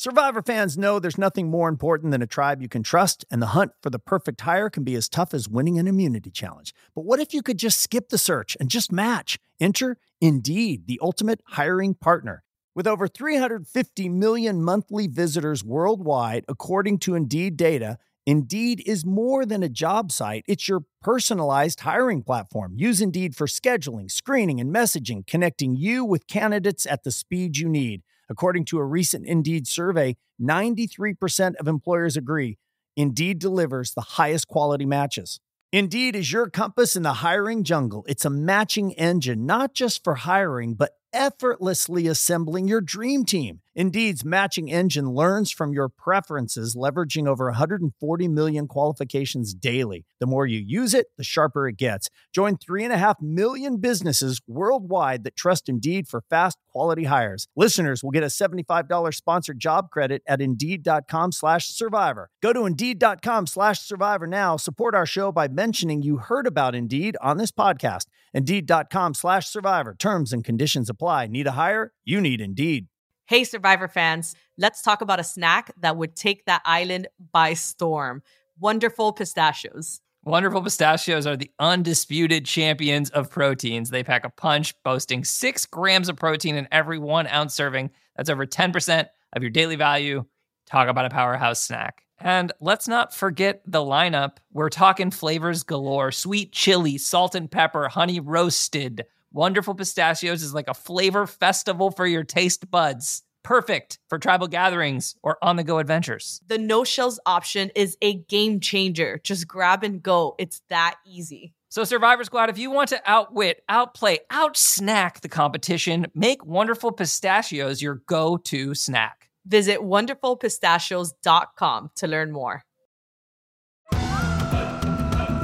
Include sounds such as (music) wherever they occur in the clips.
Survivor fans know there's nothing more important than a tribe you can trust, and the hunt for the perfect hire can be as tough as winning an immunity challenge. But what if you could just skip the search and just match? Enter Indeed, the ultimate hiring partner. With over 350 million monthly visitors worldwide, according to Indeed data, Indeed is more than a job site, it's your personalized hiring platform. Use Indeed for scheduling, screening, and messaging, connecting you with candidates at the speed you need. According to a recent Indeed survey, 93% of employers agree Indeed delivers the highest quality matches. Indeed is your compass in the hiring jungle. It's a matching engine, not just for hiring, but effortlessly assembling your dream team. Indeed's matching engine learns from your preferences, leveraging over 140 million qualifications daily. The more you use it, the sharper it gets. Join 3.5 million businesses worldwide that trust Indeed for fast, quality hires. Listeners will get a $75 sponsored job credit at Indeed.com slash survivor. Go to Indeed.com slash survivor now. Support our show by mentioning you heard about Indeed on this podcast. Indeed.com slash survivor. Terms and conditions apply. Need a hire? You need Indeed. Hey, Survivor fans, let's talk about a snack that would take that island by storm wonderful pistachios. Wonderful pistachios are the undisputed champions of proteins. They pack a punch, boasting six grams of protein in every one ounce serving. That's over 10% of your daily value. Talk about a powerhouse snack. And let's not forget the lineup. We're talking flavors galore sweet chili, salt and pepper, honey roasted. Wonderful Pistachios is like a flavor festival for your taste buds. Perfect for tribal gatherings or on the go adventures. The no shells option is a game changer. Just grab and go. It's that easy. So, Survivor Squad, if you want to outwit, outplay, outsnack the competition, make Wonderful Pistachios your go to snack. Visit wonderfulpistachios.com to learn more.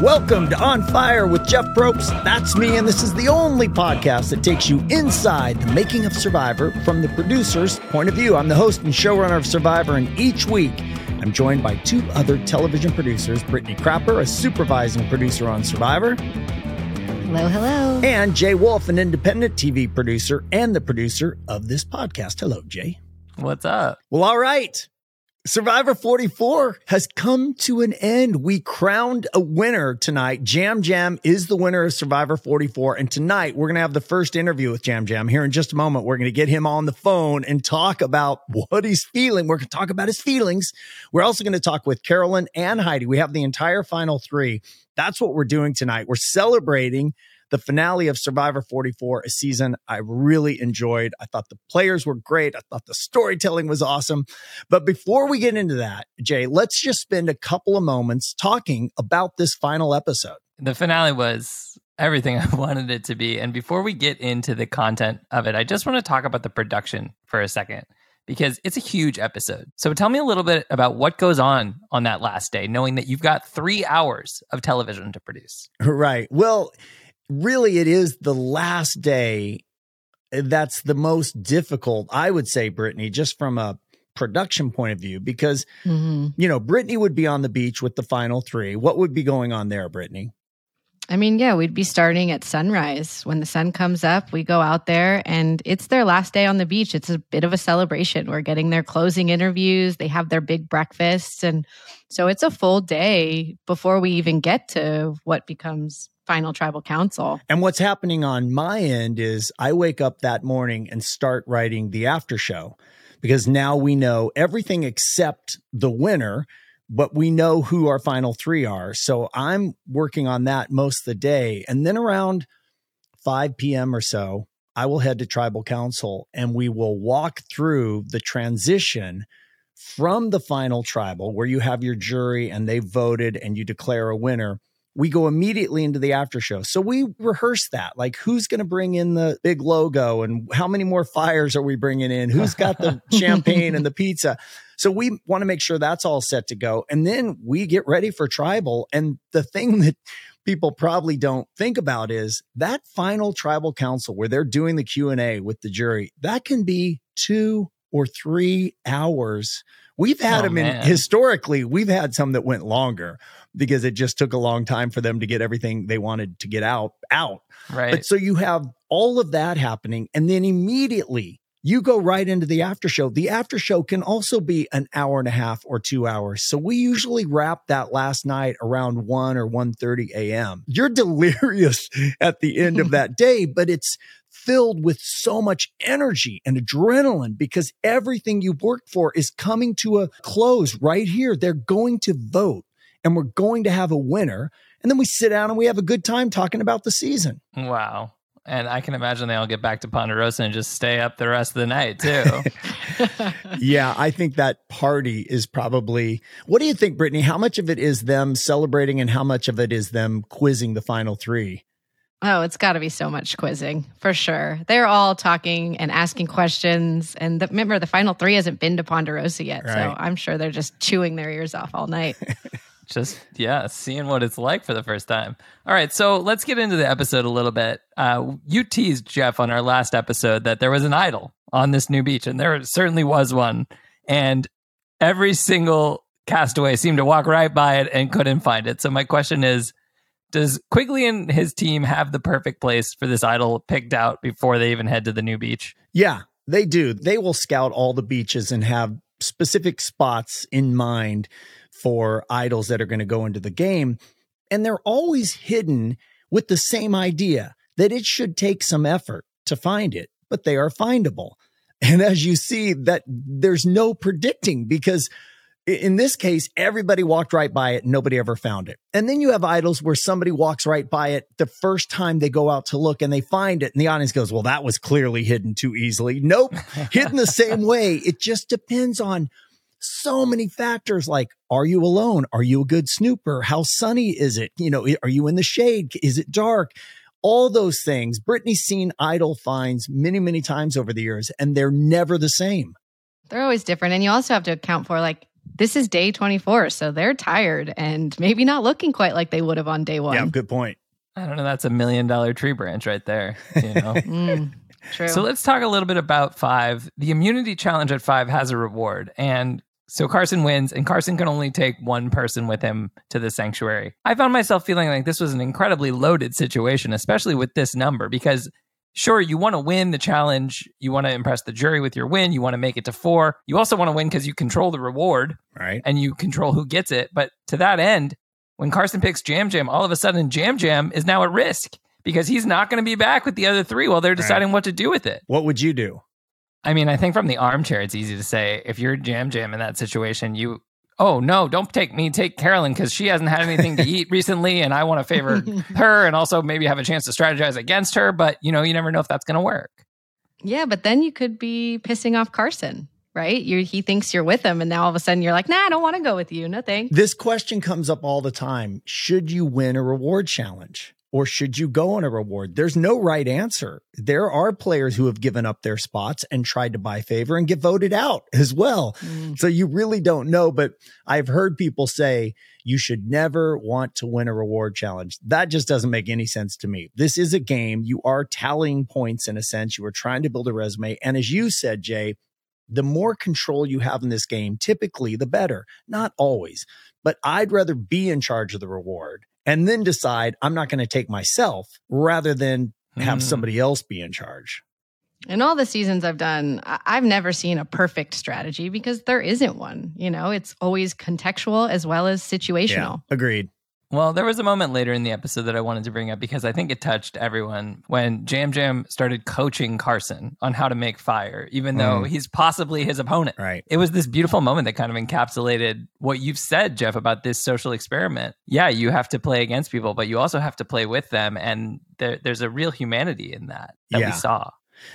Welcome to On Fire with Jeff Probst. That's me, and this is the only podcast that takes you inside the making of Survivor from the producer's point of view. I'm the host and showrunner of Survivor, and each week I'm joined by two other television producers Brittany Crapper, a supervising producer on Survivor. Hello, hello. And Jay Wolf, an independent TV producer and the producer of this podcast. Hello, Jay. What's up? Well, all right. Survivor 44 has come to an end. We crowned a winner tonight. Yam Yam is the winner of Survivor 44. And tonight we're going to have the first interview with Yam Yam here in just a moment. We're going to get him on the phone and talk about what he's feeling. We're going to talk about his feelings. We're also going to talk with Carolyn and Heidi. We have the entire final three. That's what we're doing tonight. We're celebrating the finale of Survivor 44, a season I really enjoyed. I thought the players were great. I thought the storytelling was awesome. But before we get into that, Jay, let's just spend a couple of moments talking about this final episode. The finale was everything (laughs) I wanted it to be. And before we get into the content of it, I just want to talk about the production for a second because it's a huge episode. So tell me a little bit about what goes on on that last day, knowing that you've got three hours of television to produce. (laughs) Right. Well, really it is the last day that's the most difficult, I would say, Brittany, just from a production point of view, because, mm-hmm. you know, Brittany would be on the beach with the final three. What would be going on there, Brittany? I mean, yeah, we'd be starting at sunrise. When the sun comes up, we go out there and it's their last day on the beach. It's a bit of a celebration. We're getting their closing interviews, they have their big breakfasts. And so it's a full day before we even get to what becomes final tribal council. And what's happening on my end is I wake up that morning and start writing the after show because now we know everything except the winner, but we know who our final three are. So I'm working on that most of the day. And then around 5 p.m. or so, I will head to tribal council and we will walk through the transition from the final tribal where you have your jury and they voted and you declare a winner we go immediately into the after show. So we rehearse that. Like, who's going to bring in the big logo and how many more fires are we bringing in? Who's got the (laughs) champagne and the pizza? So we want to make sure that's all set to go. And then we get ready for tribal. And the thing (laughs) that people probably don't think about is that final tribal council where they're doing the Q&A with the jury. That can be 2 or 3 hours. We've had oh, them in historically, we've had some that went longer because it just took a long time for them to get everything they wanted to get out out. Right. But so you have all of that happening and then immediately you go right into the after show. The after show can also be an hour and a half or two hours. So we usually wrap that last night around 1 or 1.30 a.m. You're (laughs) delirious at the end of (laughs) that day, but it's filled with so much energy and adrenaline because everything you've worked for is coming to a close right here. They're going to vote and we're going to have a winner. And then we sit down and we have a good time talking about the season. Wow. And I can imagine they all get back to Ponderosa and just stay up the rest of the night too. (laughs) (laughs) yeah, I think that party is probably. What do you think, Brittany? How much of it is them celebrating, and how much of it is them quizzing the final three? Oh, it's got to be so much quizzing for sure. They're all talking and asking questions. And the, remember, the final three hasn't been to Ponderosa yet. Right. So I'm sure they're just chewing their ears off all night. (laughs) just yeah seeing what it's like for the first time all right so let's get into the episode a little bit uh, you teased jeff on our last episode that there was an idol on this new beach and there certainly was one and every single castaway seemed to walk right by it and couldn't find it so my question is does quigley and his team have the perfect place for this idol picked out before they even head to the new beach yeah they do they will scout all the beaches and have specific spots in mind for idols that are going to go into the game. And they're always hidden with the same idea that it should take some effort to find it, but they are findable. And as you see, that there's no predicting because in this case, everybody walked right by it. Nobody ever found it. And then you have idols where somebody walks right by it the first time they go out to look and they find it. And the audience goes, well, that was clearly hidden too easily. Nope. (laughs) hidden the same way. It just depends on so many factors like are you alone are you a good snooper how sunny is it you know are you in the shade is it dark all those things brittany's seen idol finds many many times over the years and they're never the same they're always different and you also have to account for like this is day 24 so they're tired and maybe not looking quite like they would have on day one yeah good point i don't know that's a million dollar tree branch right there you know (laughs) mm. True. So let's talk a little bit about five. The immunity challenge at five has a reward. And so Carson wins, and Carson can only take one person with him to the sanctuary. I found myself feeling like this was an incredibly loaded situation, especially with this number, because sure, you want to win the challenge. You want to impress the jury with your win. You want to make it to four. You also want to win because you control the reward. Right. And you control who gets it. But to that end, when Carson picks Yam Yam, all of a sudden Yam Yam is now at risk because he's not going to be back with the other three while they're deciding right. what to do with it. What would you do? I mean, I think from the armchair, it's easy to say if you're Yam Yam in that situation, you, oh no, don't take me, take Carolyn because she hasn't had anything to eat recently, and I want to favor (laughs) her, and also maybe have a chance to strategize against her. But you know, you never know if that's going to work. Yeah, but then you could be pissing off Carson right? You, he thinks you're with him, and now all of a sudden you're like, nah, I don't want to go with you. No thanks. This question comes up all the time. Should you win a reward challenge? Or should you go on a reward? There's no right answer. There are players who have given up their spots and tried to buy favor and get voted out as well. Mm. So you really don't know. But I've heard people say you should never want to win a reward challenge. That just doesn't make any sense to me. This is a game. You are tallying points in a sense. You are trying to build a resume. And as you said, Jay, the more control you have in this game, typically the better. Not always, but I'd rather be in charge of the reward and then decide I'm not going to take myself rather than have mm. somebody else be in charge. In all the seasons I've done, I've never seen a perfect strategy because there isn't one. You know, it's always contextual as well as situational. Yeah, agreed. Well, there was a moment later in the episode that I wanted to bring up because I think it touched everyone when Yam Yam started coaching Carson on how to make fire, even though mm. he's possibly his opponent. Right. It was this beautiful moment that kind of encapsulated what you've said, Jeff, about this social experiment. Yeah, you have to play against people, but you also have to play with them. And there, there's a real humanity in that that yeah. we saw.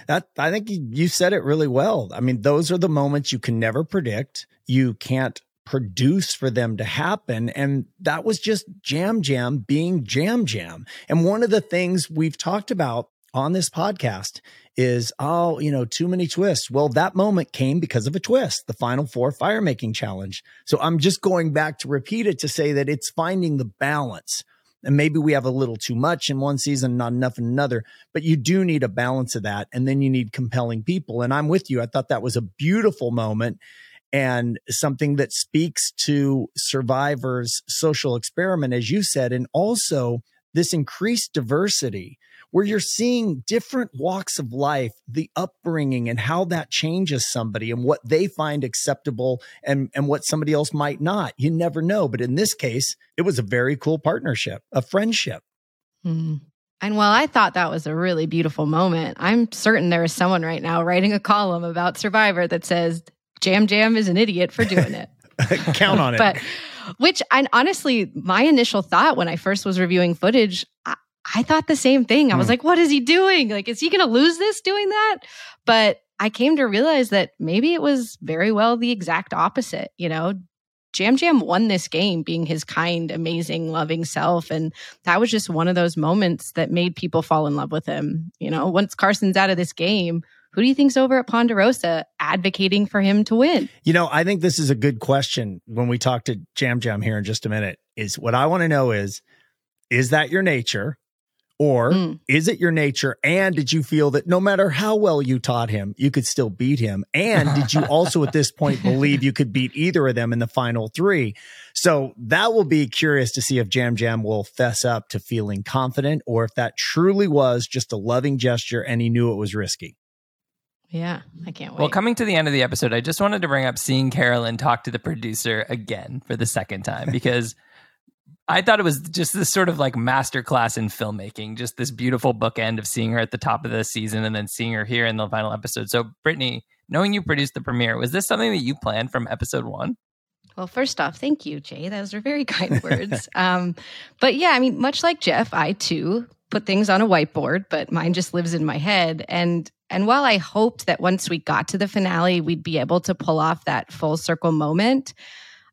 That I think you said it really well. I mean, those are the moments you can never predict. You can't produce for them to happen. And that was just Yam Yam being Yam Yam. And one of the things we've talked about on this podcast is, oh, you know, too many twists. Well, that moment came because of a twist, the final four fire making challenge. So I'm just going back to repeat it to say that it's finding the balance. And maybe we have a little too much in one season, not enough in another, but you do need a balance of that. And then you need compelling people. And I'm with you. I thought that was a beautiful moment and something that speaks to survivors' social experiment, as you said, and also this increased diversity where you're seeing different walks of life, the upbringing and how that changes somebody and what they find acceptable and, and what somebody else might not. You never know. But in this case, it was a very cool partnership, a friendship. Mm. And while I thought that was a really beautiful moment, I'm certain there is someone right now writing a column about Survivor that says Yam Yam is an idiot for doing it. (laughs) Count on it. but which I honestly, my initial thought when I first was reviewing footage, I, I thought the same thing. I was mm. like, what is he doing? Like, is he going to lose this doing that? But I came to realize that maybe it was very well the exact opposite. You know, Yam Yam won this game being his kind, amazing, loving self. And that was just one of those moments that made people fall in love with him. You know, once Carson's out of this game, who do you think's over at Ponderosa advocating for him to win? You know, I think this is a good question when we talk to Yam Yam here in just a minute. Is what I want to know is, is that your nature? Or mm. is it your nature? And did you feel that no matter how well you taught him, you could still beat him? And did you (laughs) also at this point believe you could beat either of them in the final three? So that will be curious to see if Yam Yam will fess up to feeling confident or if that truly was just a loving gesture and he knew it was risky. Yeah, I can't wait. Well, coming to the end of the episode, I just wanted to bring up seeing Carolyn talk to the producer again for the second time (laughs) because I thought it was just this sort of like masterclass in filmmaking, just this beautiful bookend of seeing her at the top of the season and then seeing her here in the final episode. So, Brittany, knowing you produced the premiere, was this something that you planned from episode one? Well, first off, thank you, Jay. Those are very (laughs) kind words. um, but yeah, I mean, much like Jeff, I too put things on a whiteboard, but mine just lives in my head. And and while I hoped that once we got to the finale, we'd be able to pull off that full circle moment,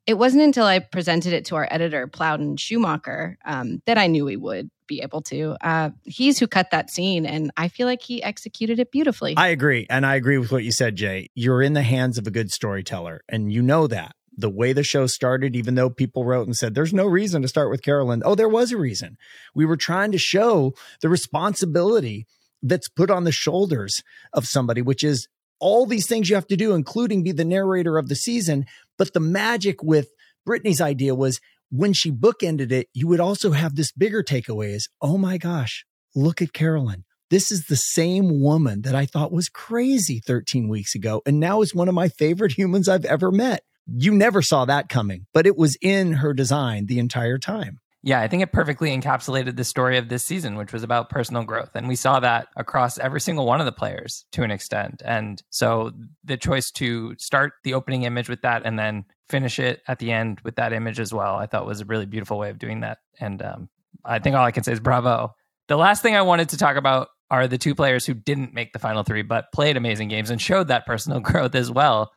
it wasn't until I presented it to our editor, Plowden Schumacher, um, that I knew we would be able to. Uh, he's who cut that scene, and I feel like he executed it beautifully. I agree. And I agree with what you said, Jay. You're in the hands of a good storyteller, and you know that. The way the show started, even though people wrote and said, there's no reason to start with Carolyn. Oh, there was a reason. We were trying to show the responsibility that's put on the shoulders of somebody, which is all these things you have to do, including be the narrator of the season. But the magic with Brittany's idea was when she bookended it, you would also have this bigger takeaway is, oh my gosh, look at Carolyn. This is the same woman that I thought was crazy 13 weeks ago. And now is one of my favorite (laughs) humans I've ever met. You never saw that coming, but it was in her design the entire time. Yeah, I think it perfectly encapsulated the story of this season, which was about personal growth. And we saw that across every single one of the players to an extent. And so the choice to start the opening image with that and then finish it at the end with that image as well, I thought was a really beautiful way of doing that. And um, I think all I can say is bravo. The last thing I wanted to talk about are the two players who didn't make the final three, but played amazing games and showed that personal (laughs) growth as well.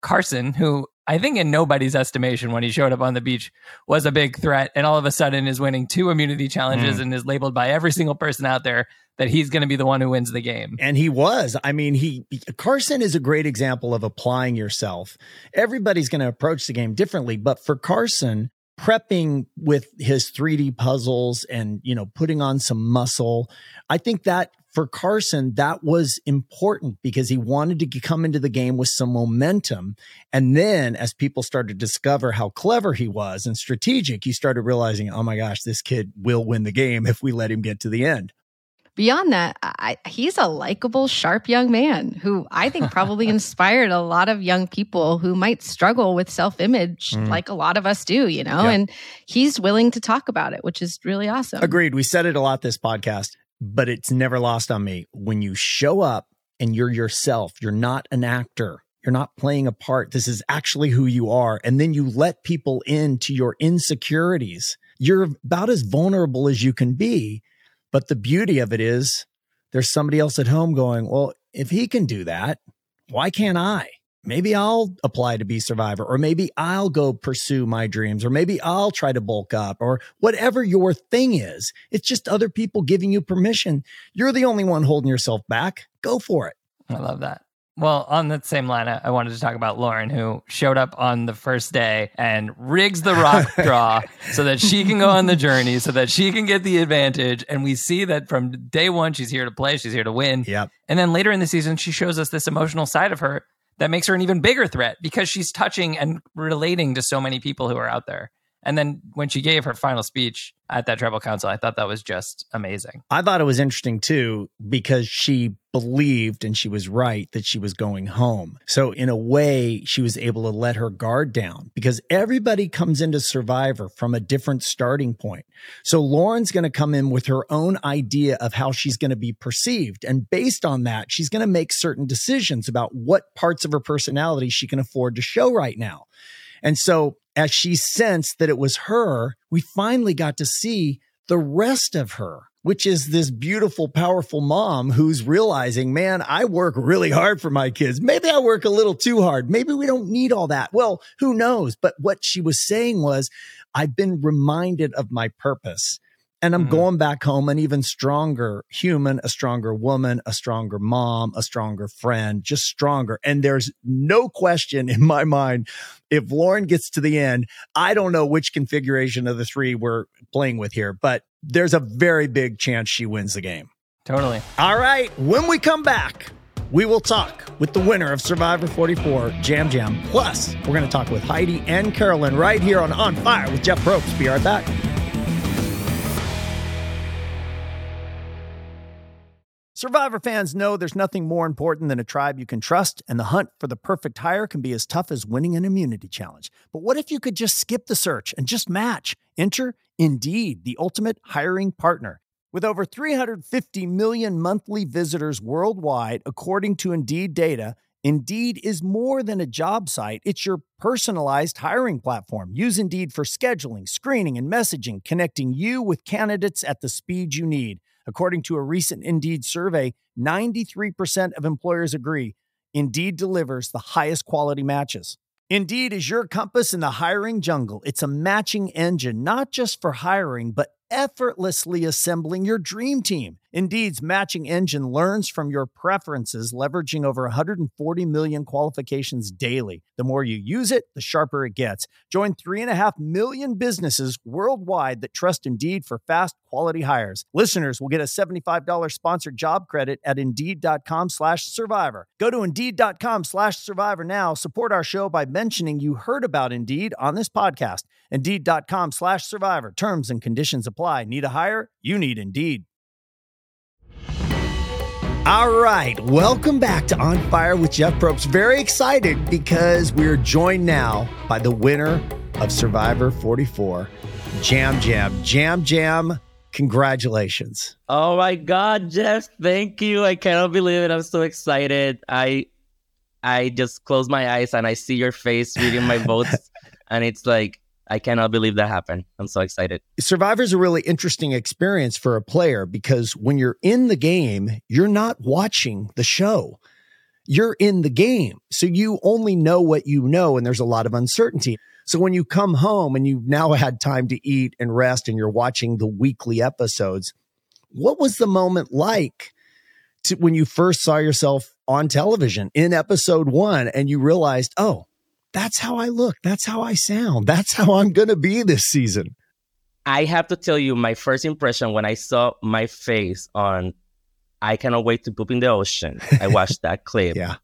Carson, who I think in nobody's estimation when he showed up on the beach was a big threat and all of a sudden is winning two immunity challenges mm. and is labeled by every single person out there that he's going to be the one who wins the game. And he was. I mean, he Carson is a great example of applying yourself. Everybody's going to approach the game differently, but for Carson, prepping with his 3D puzzles and, you know, putting on some muscle, I think that for Carson, that was important because he wanted to come into the game with some momentum. And then as people started to discover how clever he was and strategic, he started realizing, oh my gosh, this kid will win the game if we let him get to the end. Beyond that, I, he's a likable, sharp young man who I think probably (laughs) inspired a lot of young people who might struggle with self image, mm. like a lot of us do, you know? And he's willing to talk about it, which is really awesome. Agreed. We said it a lot this podcast but it's never lost on me. When you show up and you're yourself, you're not an actor, you're not playing a part. This is actually who you are. And then you let people into your insecurities. You're about as vulnerable as you can be. But the beauty of it is there's somebody else at home going, well, if he can do that, why can't I? Maybe I'll apply to be survivor, or maybe I'll go pursue my dreams, or maybe I'll try to bulk up, or whatever your thing is. It's just other people giving you permission. You're the only one holding yourself back. Go for it. I love that. Well, on that same line, I wanted to talk about Lauren, who showed up on the first day and rigs the rock (laughs) draw so that she can go on the journey, so that she can get the advantage. And we see that from day one, she's here to play, she's here to win. Yep. And then later in the season, she shows us this emotional side of her that makes her an even bigger threat because she's touching and relating to so many people who are out there. And then when she gave her final speech at that tribal council, I thought that was just amazing. I thought it was interesting too because she believed and she was right that she was going home. So, in a way, she was able to let her guard down because everybody comes into Survivor from a different starting point. So, Lauren's going to come in with her own idea of how she's going to be perceived. And based on that, she's going to make certain decisions about what parts of her personality she can afford to show right now. And so, as she sensed that it was her, we finally got to see the rest of her, which is this beautiful, powerful mom who's realizing, man, I work really hard for my kids. Maybe I work a little too hard. Maybe we don't need all that. Well, who knows? But what she was saying was, I've been reminded of my purpose. And I'm mm-hmm. going back home an even stronger human, a stronger woman, a stronger mom, a stronger friend, just stronger. And there's no question in my mind if Lauren gets to the end, I don't know which configuration of the three we're playing with here, but there's a very big chance she wins the game. Totally. All right. When we come back, we will talk with the winner of Survivor 44, Yam Yam. Plus, we're going to talk with Heidi and Carolyn right here on On Fire with Jeff Probst. Be right back. Survivor fans know there's nothing more important than a tribe you can trust, and the hunt for the perfect hire can be as tough as winning an immunity challenge. But what if you could just skip the search and just match? Enter Indeed, the ultimate hiring partner. With over 350 million monthly visitors worldwide, according to Indeed data, Indeed is more than a job site, it's your personalized hiring platform. Use Indeed for scheduling, screening, and messaging, connecting you with candidates at the speed you need. According to a recent Indeed survey, 93% of employers agree Indeed delivers the highest quality matches. Indeed is your compass in the hiring jungle. It's a matching engine, not just for hiring, but effortlessly assembling your dream team. Indeed's matching engine learns from your preferences, leveraging over 140 million qualifications daily. The more you use it, the sharper it gets. Join 3.5 million businesses worldwide that trust Indeed for fast, quality hires. Listeners will get a $75 sponsored job credit at Indeed.com slash survivor. Go to Indeed.com slash survivor now. Support our show by mentioning you heard about Indeed on this podcast. Indeed.com slash survivor. Terms and conditions apply. Need a hire? You need Indeed. All right, welcome back to On Fire with Jeff Probst. Very excited because we're joined now by the winner of Survivor 44, Yam Yam. Yam Yam, congratulations. Oh my God, Jeff, thank you. I cannot believe it. I'm so excited. I I just close my eyes and I see your face reading my (laughs) votes, and it's like I cannot believe that happened. I'm so excited. Survivor is a really interesting experience for a player because when you're in the game, you're not watching the show. You're in the game. So you only know what you know, and there's a lot of uncertainty. So when you come home and you've now (laughs) had time to eat and rest and you're watching the weekly episodes, what was the moment like to, when you first saw yourself on television in episode one and you realized, oh, that's how I look. That's how I sound. That's how I'm going to be this season. I have to tell you, my first impression when I saw my face on I Cannot Wait to Poop in the Ocean, I (laughs) watched that clip. Yeah.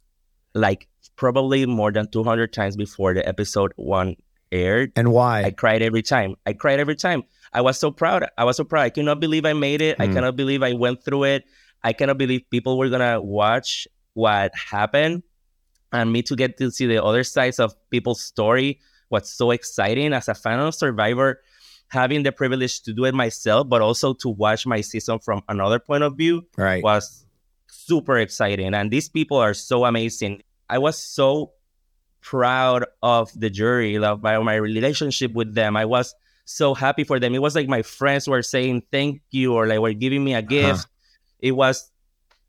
Like probably more than 200 times before the episode one aired. And why? I cried every time. I cried every time. I was so proud. I was so proud. I cannot believe I made it. Mm. I cannot believe I went through it. I cannot believe people were going to watch what happened and me to get to see the other sides of people's story was so exciting as a fan of survivor having the privilege to do it myself but also to watch my season from another point of view right. was super exciting and these people are so amazing i was so proud of the jury of my, my relationship with them i was so happy for them it was like my friends were saying thank you or like were giving me a uh-huh. gift uh-huh. it was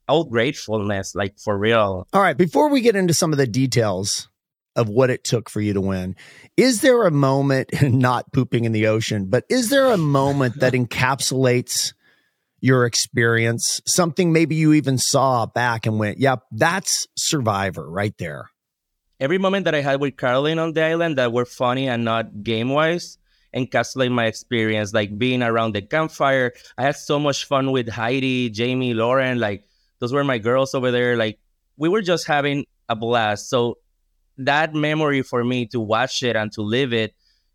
all gratefulness, like for real. All right. Before we get into some of the details of what it took for you to win, is there a moment, (laughs) not pooping in the ocean, but is there a moment that (laughs) encapsulates your experience? Something maybe you even saw back and went, yep, that's Survivor right there. Every moment that I had with Carolyn on the island that were funny and not game wise encapsulate my experience, like being around the campfire. I had so much fun with Heidi, Jaime, Lauren, like those were my girls over there. Like we were just having a blast. So that memory for me to watch it and to live it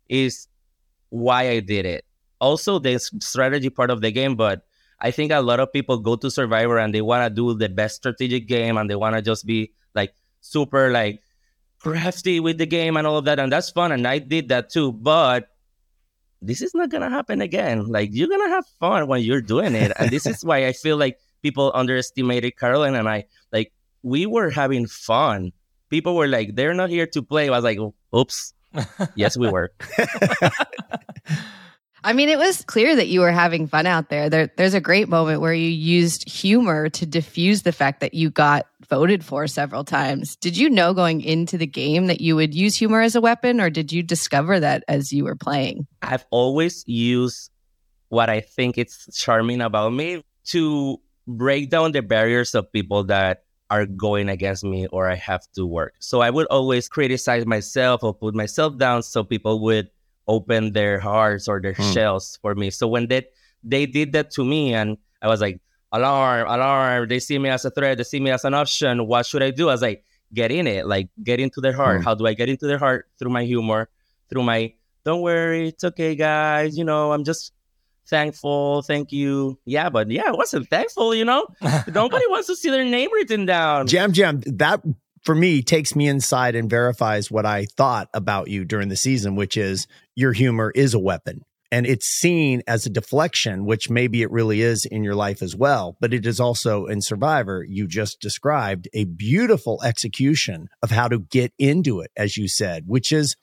is why I did it. Also, the strategy part of the game, but I think a lot of people go to Survivor and they want to do the best strategic game and they want to just be like super like crafty with the game and all of that. And that's fun. And I did that too. But this is not going to happen again. Like, you're going to have fun when you're doing it. And this is (laughs) why I feel like people underestimated Carolyn and I. Like, we were having fun. People were like, they're not here to play. I was like, oops. (laughs) yes, we were. (laughs) I mean, it was clear that you were having fun out there. there. There's a great moment where you used humor to diffuse the fact that you got voted for several times. Did you know going into the game that you would use humor as a weapon, or did you discover that as you were playing? I've always used what I think it's charming about me to break down the barriers of people that are going against me or I have to work. So I would always criticize myself or put myself down so people would open their hearts or their hmm. shells for me. So when they they did that to me and I was like, alarm, alarm, they see me as a threat, they see me as an option. What should I do? I was like, get in it, like get into their heart. Hmm. How do I get into their heart? Through my humor, through my don't worry, it's okay, guys. You know, I'm just thankful, thank you. Yeah, but yeah, I wasn't thankful, you know? (laughs) Nobody wants to see their name written down. Yam Yam, that for me takes me inside and verifies what I thought about you during the season, which is your humor is a weapon. And it's seen as a deflection, which maybe it really is in your life as well. But it is also in Survivor, you just described a beautiful execution of how to get into it, as you said, which is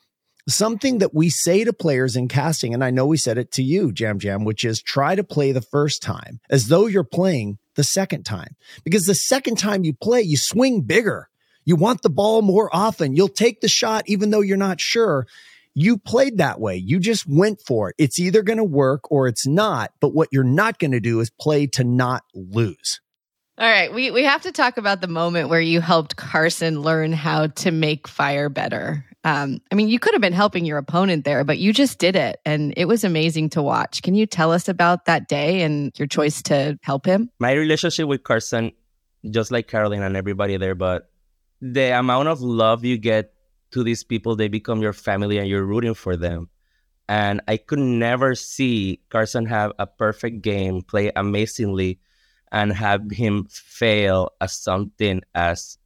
something that we say to players in casting. And I know we said it to you, Yam Yam, which is try to play the first time as though you're playing the second time. Because the second time you play, you swing bigger. You want the ball more often. You'll take the shot even though you're not sure. You played that way. You just went for it. It's either going to work or it's not. But what you're not going to do is play to not lose. All right, we we have to talk about the moment where you helped Carson learn how to make fire better. Um, I mean, you could have been helping your opponent there, but you just did it, and it was amazing to watch. Can you tell us about that day and your choice to help him? My relationship with Carson, just like Carolyn and everybody there, but the amount of love you get to these people, they become your family and you're rooting for them. And I could never see Carson have a perfect game, play amazingly, and have him fail as something as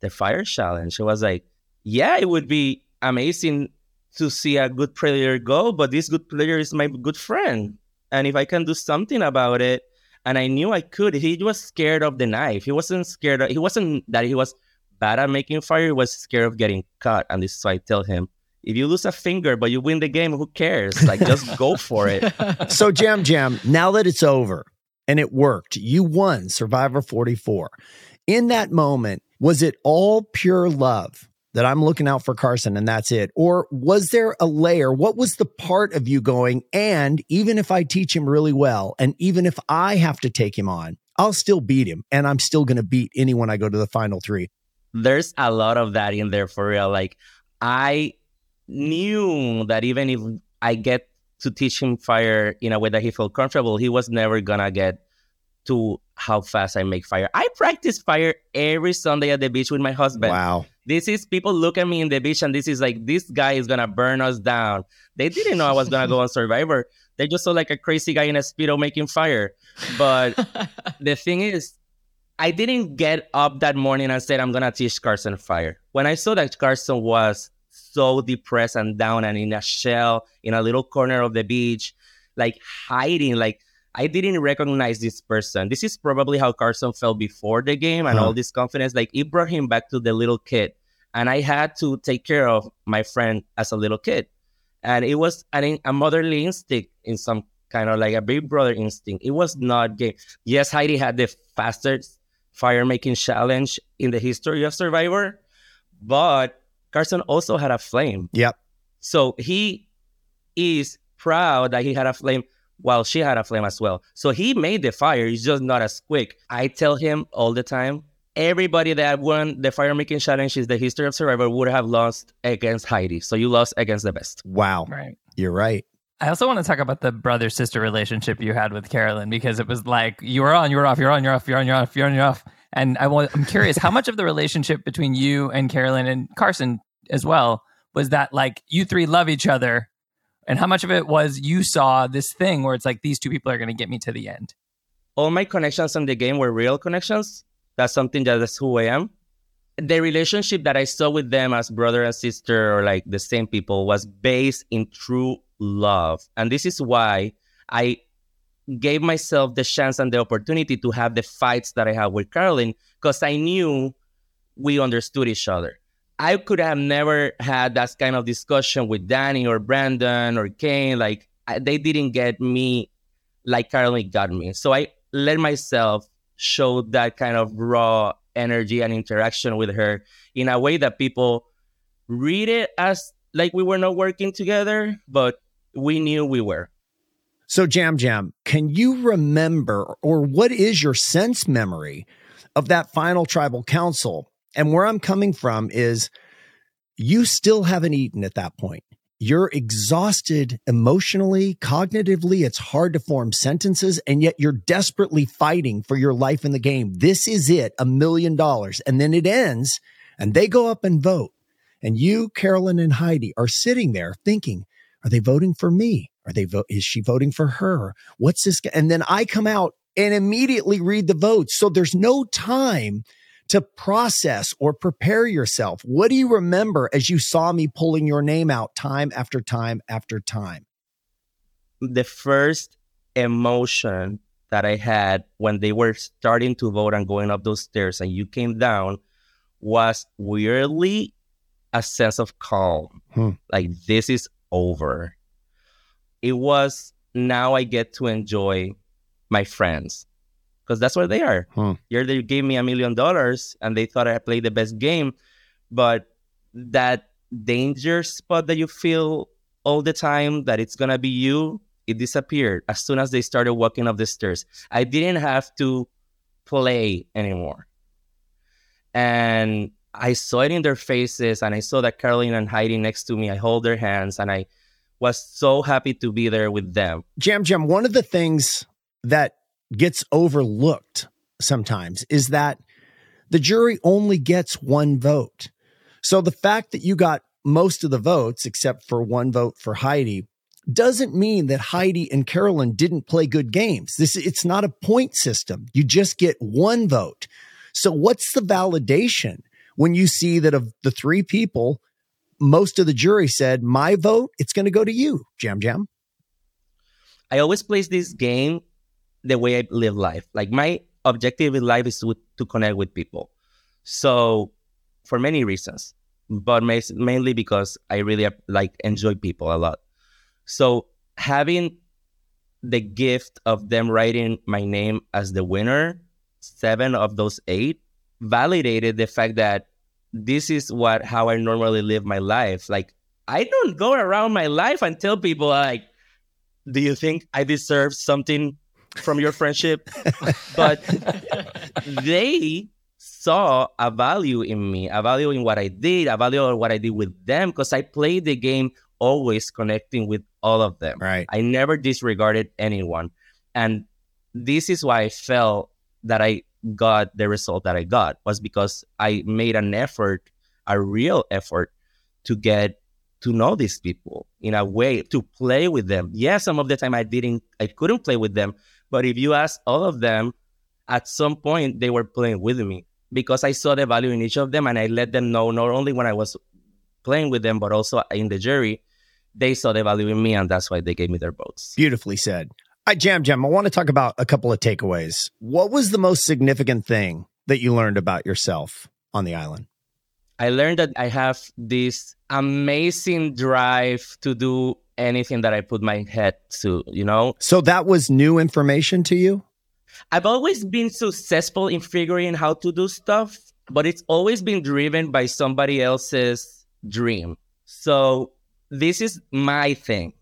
the fire challenge. It was like, yeah, it would be amazing to see a good player go, but this good player is my good friend. And if I can do something about it, and I knew I could, he was scared of the knife. He wasn't scared. Of, he wasn't that he was bad at making fire He was scared of getting cut. And this is why I tell him, if you lose a finger but you win the game, who cares? Like just (laughs) go for it. (laughs) So Yam Yam, now that it's over and it worked, you won Survivor 44. In that moment, was it all pure love? That I'm looking out for Carson and that's it? Or was there a layer? What was the part of you going, and even if I teach him really well, and even if I have to take him on, I'll still beat him and I'm still going to beat anyone I go to the final three there's a lot of that in there for real. Like I knew that even if I get to teach him fire in a way that he felt comfortable, he was never gonna get to how fast I make fire. I practice fire every Sunday at the beach with my husband. Wow. This is people look at me in the beach and this is like this guy is gonna burn us down. They didn't know I was gonna go on Survivor. They just saw like a crazy guy in a speedo making fire. But (laughs) the thing is, I didn't get up that morning and said, I'm going to teach Carson fire. When I saw that Carson was so depressed and down and in a shell in a little corner of the beach, like hiding, like I didn't recognize this person. This is probably how Carson felt before the game and huh. all uh-huh. this confidence. Like it brought him back to the little kid. And I had to take care of my friend as a little kid. And it was a, a motherly instinct in some kind of like a big brother instinct. It was not game. Yes, Heidi had the fastest fire making challenge in the history of Survivor. But Carson also had a flame. Yep. So he is proud that he had a flame while she had a flame as well. So he made the fire, it's just not as quick. I tell him all the time everybody that won the fire making challenge is the history of Survivor would have lost against Heidi. So you lost against the best. Wow. Right. You're right. I also want to talk about the brother sister relationship you had with Carolyn because it was like you were on, you were off, you're on, you're off, you're on, you're off, you're on, you're off. And I want, I'm curious how much of the relationship between you and Carolyn and Carson as well was that like you three love each other And how much of it was you saw this thing where it's like these two people are going to get me to the end? All my connections in the game were real connections. That's something that's who I am. The relationship that I saw with them as brother and sister or like the same people was based in true love. And this is why I gave myself the chance and the opportunity to have the fights that I had with Carolyn because I knew we understood each other. I could have never had that kind of discussion with Danny or Brandon or Kane. Like I, they didn't get me like Carolyn got me. So I let myself show that kind of raw energy and interaction with her in a way that people read it as like we were not working together, but we knew we were. So, Yam Yam, can you remember, or what is your sense memory of that final tribal council? And where I'm coming from is you still haven't eaten at that point. You're exhausted emotionally, cognitively. It's hard to form sentences, and yet you're desperately fighting for your life in the game. This is it, a million dollars. And then it ends, and they go up and vote. And you, Carolyn, and Heidi are sitting there thinking, are they voting for me? Are they vote? Is she voting for her? What's this? And then I come out and immediately read the votes. So there's no time to process or prepare yourself. What do you remember as you saw me pulling your name out time after time after time? The first emotion that I had when they were starting to vote and going up those stairs and you came down was weirdly a sense of calm. Hmm. Like this is over. It was now I get to enjoy my friends because that's where they are. Hmm. Here they gave me a million dollars and they thought I played the best game, but that danger spot that you feel all the time that it's gonna be you, it disappeared as soon as they started walking up the stairs. I didn't have to play anymore, and I saw it in their faces, and I saw that Carolyn and Heidi next to me. I hold their hands, and I was so happy to be there with them. Yam Yam, one of the things that gets overlooked sometimes is that the jury only gets one vote. So the fact that you got most of the votes, except for one vote for Heidi, doesn't mean that Heidi and Carolyn didn't play good games. This it's not a point system. You just get one vote. So what's the validation when you see that of the three people, most of the jury said, "My vote, it's going to go to you, Yam Yam." I always place this game the way I live life. Like my objective in life is to, to connect with people. So for many reasons, but mainly because I really like enjoy people a lot. So having the gift of them writing my name as the winner, seven of those eight, validated the fact that this is what how I normally live my life. Like I don't go around my life and tell people like, do you think I deserve something from your friendship, but they saw a value in me, a value in what I did, a value in what I did with them, because I played the game always connecting with all of them. Right. I never disregarded anyone. And this is why I felt that I got the result that I got was because I made an effort, a real effort to get to know these people in a way to play with them. Yes, some of the time I didn't I couldn't play with them, but if you ask all of them, at some point they were playing with me because I saw the value in each of them and I let them know not only when I was playing with them, but also in the jury, they saw the value in me and that's why they gave me their votes. Beautifully said. I Yam Yam, I want to talk about a couple of takeaways. What was the most significant thing that you learned about yourself on the island? I learned that I have this amazing drive to do anything that I put my head to, you know? So that was new information to you? I've always been successful in figuring how to do stuff, but it's always been driven by somebody else's dream. So this is my thing.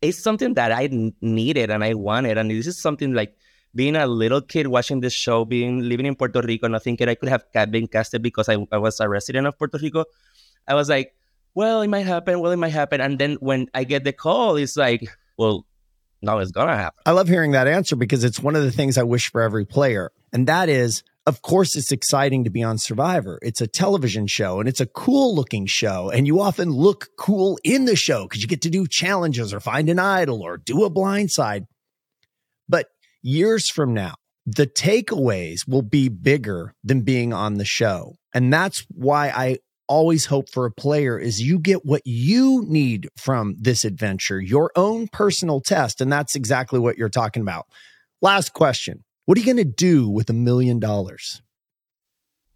It's something that I needed and I wanted. And this is something like being a little kid watching this show, being living in Puerto Rico, not thinking I could have been casted because I, I was a resident of Puerto Rico. I was like, well, it might happen. Well, it might happen. And then when I get the call, it's like, well, no, it's gonna happen. I love hearing that answer because it's one of the things I wish for every player, and that is of course, it's exciting to be on Survivor. It's a television show and it's a cool looking show. And you often look cool in the show because you get to do challenges or find an idol or do a blindside. But years from now, the takeaways will be bigger than being on the show. And that's why I always hope for a player is you get what you need from this adventure, your own personal test. And that's exactly what you're talking about. Last question. What are you going to do with a million dollars?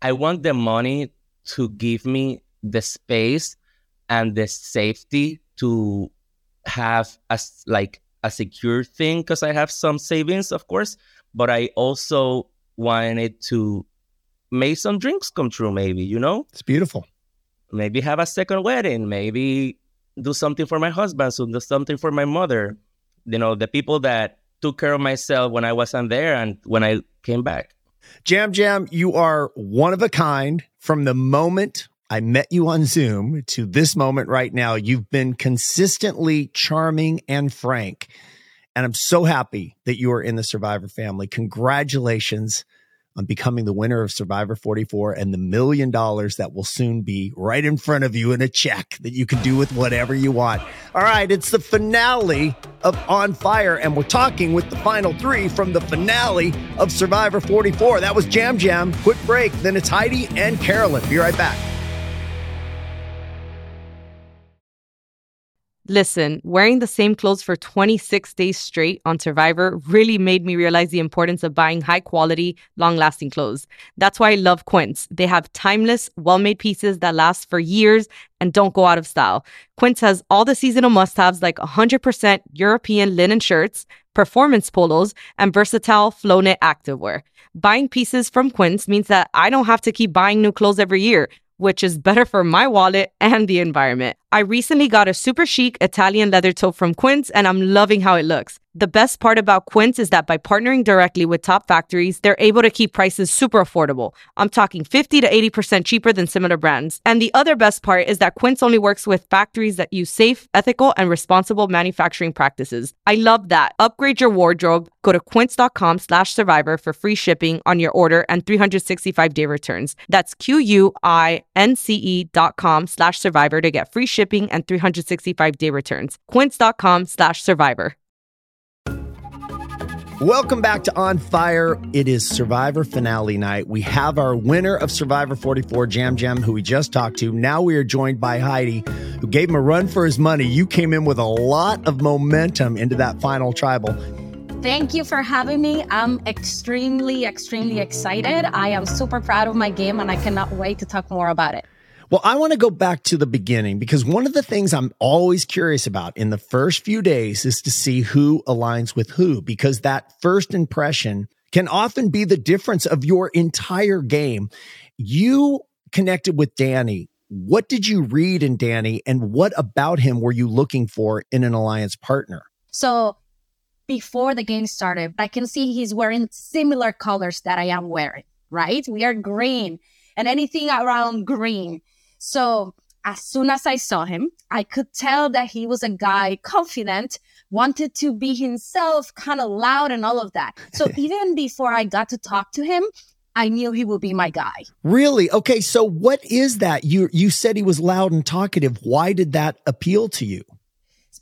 I want the money to give me the space and the safety to have a like a secure thing because I have some savings, of course, but I also wanted to make some dreams come true. Maybe you know, it's beautiful. Maybe have a second wedding. Maybe do something for my husband. So do something for my mother. You know, the people that took care of myself when I wasn't there and when I came back. Yam Yam, you are one of a kind from the moment I met you on Zoom to this moment right now. You've been consistently charming and frank. And I'm so happy that you are in the Survivor family. Congratulations on becoming the winner of Survivor 44 and the million dollars that will soon be right in front of you in a check that you can do with whatever you want. All right, it's the finale of On Fire, and we're talking with the final three from the finale of Survivor 44. That was Yam Yam. Quick break, then it's Heidi and Carolyn. Be right back. Listen, wearing the same clothes for 26 days straight on Survivor really made me realize the importance of buying high quality, long lasting clothes. That's why I love Quince. They have timeless, well made pieces that last for years and don't go out of style. Quince has all the seasonal must haves like 100% European linen shirts, performance polos, and versatile flow knit activewear. Buying pieces from Quince means that I don't have to keep buying new clothes every year which is better for my wallet and the environment. I recently got a super chic Italian leather tote from Quince and I'm loving how it looks. The best part about Quince is that by partnering directly with top factories, they're able to keep prices super affordable. I'm talking 50 to 80% cheaper than similar brands. And the other best part is that Quince only works with factories that use safe, ethical, and responsible manufacturing practices. I love that. Upgrade your wardrobe. Go to quince.com slash survivor for free shipping on your order and 365 day returns. That's Q-U-I-N-C-E dot com slash survivor to get free shipping and 365 day returns. Quince.com slash survivor. Welcome back to On Fire. It is Survivor finale night. We have our winner of Survivor 44, Yam Yam, who we just talked to. Now we are joined by Heidi, who gave him a run for his money. You came in with a lot of momentum into that final tribal. Thank you for having me. I'm extremely, extremely excited. I am super proud of my game and I cannot wait to talk more about it. Well, I want to go back to the beginning because one of the things I'm always curious about in the first few days is to see who aligns with who, because that first impression can often be the difference of your entire game. You connected with Danny. What did you read in Danny and what about him were you looking for in an alliance partner? So before the game started, I can see he's wearing similar colors that I am wearing, right? We are green and anything around green so as soon as I saw him, I could tell that he was a guy confident, wanted to be himself, kind of loud and all of that. So (laughs) even before I got to talk to him, I knew he would be my guy. Really? Okay, so what is that? You you said he was loud and talkative. Why did that appeal to you?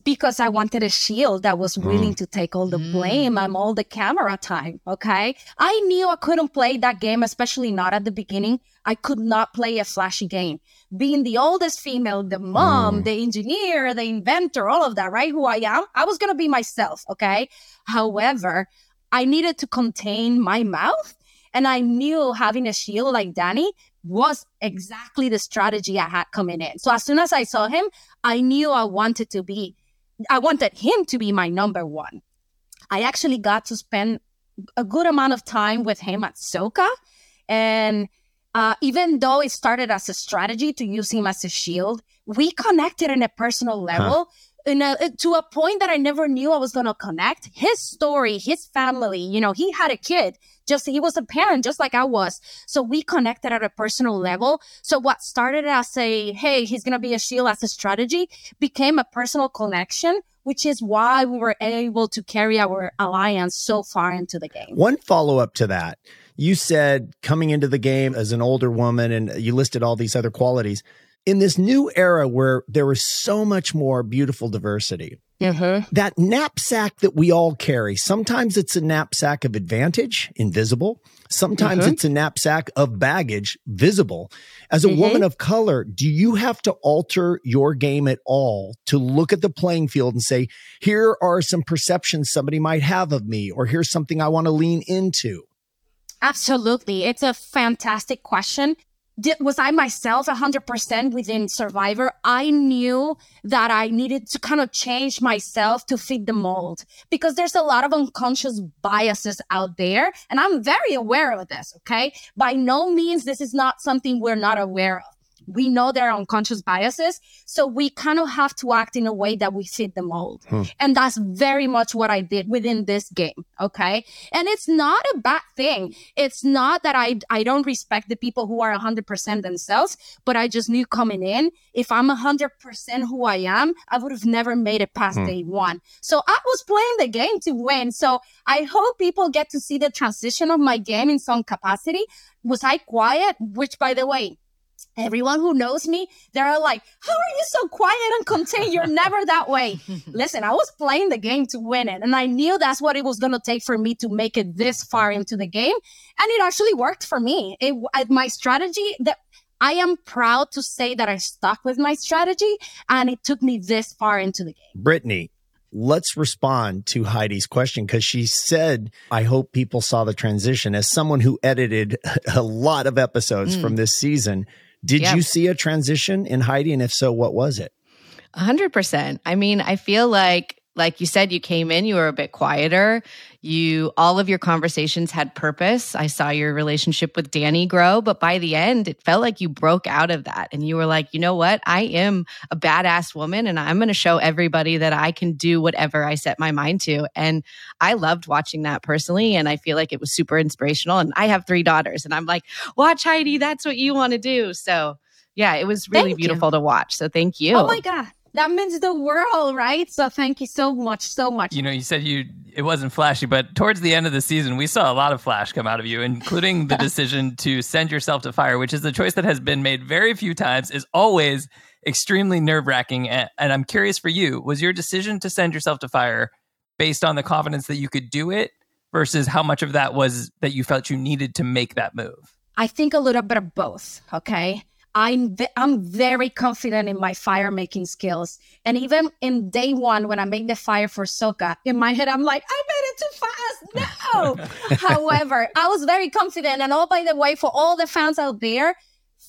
Because I wanted a shield that was willing mm. to take all the blame and all the camera time. Okay. I knew I couldn't play that game, especially not at the beginning. I could not play a flashy game. Being the oldest female, the mom, mm. the engineer, the inventor, all of that, right? Who I am, I was going to be myself. Okay. However, I needed to contain my mouth. And I knew having a shield like Danny was exactly the strategy I had coming in. So as soon as I saw him, I knew I wanted to be I wanted him to be my number one. I actually got to spend a good amount of time with him at Soka. And uh, even though it started as a strategy to use him as a shield, we connected on a personal level. Huh. A, uh, to a point that I never knew I was going to connect. His story, his family, you know, he had a kid just he was a parent just like I was. So we connected at a personal level. So what started as a hey, he's gonna be a shield as a strategy became a personal connection which is why we were able to carry our alliance so far into the game. One follow up to that. You said coming into the game as an older woman, and you listed all these other qualities. In this new era where there is so much more beautiful diversity, Mm-hmm. that knapsack that we all carry, sometimes it's a knapsack of advantage, invisible. Sometimes Mhm. it's a knapsack of baggage, visible. As a Mhm. woman of color, do you have to alter your game at all to look at the playing field and say, here are some perceptions somebody might have of me, or here's something I want to lean into? Absolutely. It's a fantastic question. Did, was I myself 100% within Survivor? I knew that I needed to kind of change myself to fit the mold because there's a lot of unconscious biases out there. And I'm very aware of this. Okay. By no means, this is not something we're not aware of. We know there are unconscious biases. So we kind of have to act in a way that we fit the mold. Hmm. And that's very much what I did within this game. Okay. And it's not a bad thing. It's not that I, I don't respect the people who are 100% themselves, but I just knew coming in, if I'm 100% who I am, I would have never made it past Hmm. day one. So I was playing the game to win. So I hope people get to see the transition of my game in some capacity. Was I quiet? Which, by the way, Everyone who knows me, they're like, How are you so quiet and contained? You're never that way. (laughs) Listen, I was playing the game to win it, and I knew that's what it was going to take for me to make it this far into the game. And it actually worked for me. It, my strategy that I am proud to say that I stuck with my strategy, and it took me this far into the game. Brittany, let's respond to Heidi's question because she said, I hope people saw the transition. As someone who edited (laughs) a lot of episodes Mm. from this season, did Yep. you see a transition in Heidi? And if so, what was it? A hundred percent. I mean, I feel like, like you said, you came in, you were a bit quieter. You, all of your conversations had purpose. I saw your relationship with Danny grow, but by the end, it felt like you broke out of that and you were like, you know what? I am a badass woman and I'm going to show everybody that I can do whatever I set my mind to. And I loved watching that personally. And I feel like it was super inspirational. And I have three daughters and I'm like, watch Heidi, that's what you want to do. So, yeah, it was really Thank you. beautiful to watch. So, thank you. Oh my God. That means the world, right? So thank you so much, so much. You know, you said you it wasn't flashy, but towards the end of the season, we saw a lot of flash come out of you, including the (laughs) decision to send yourself to fire, which is the choice that has been made very few times, is always extremely nerve wracking. And, and I'm curious for you, was your decision to send yourself to fire based on the confidence that you could do it versus how much of that was that you felt you needed to make that move? I think a little bit of both. Okay. I'm ve- I'm very confident in my fire making skills, and even in day one when I made the fire for Soka, in my head I'm like, I made it too fast. No. (laughs) However, I was very confident, and all by the way, for all the fans out there,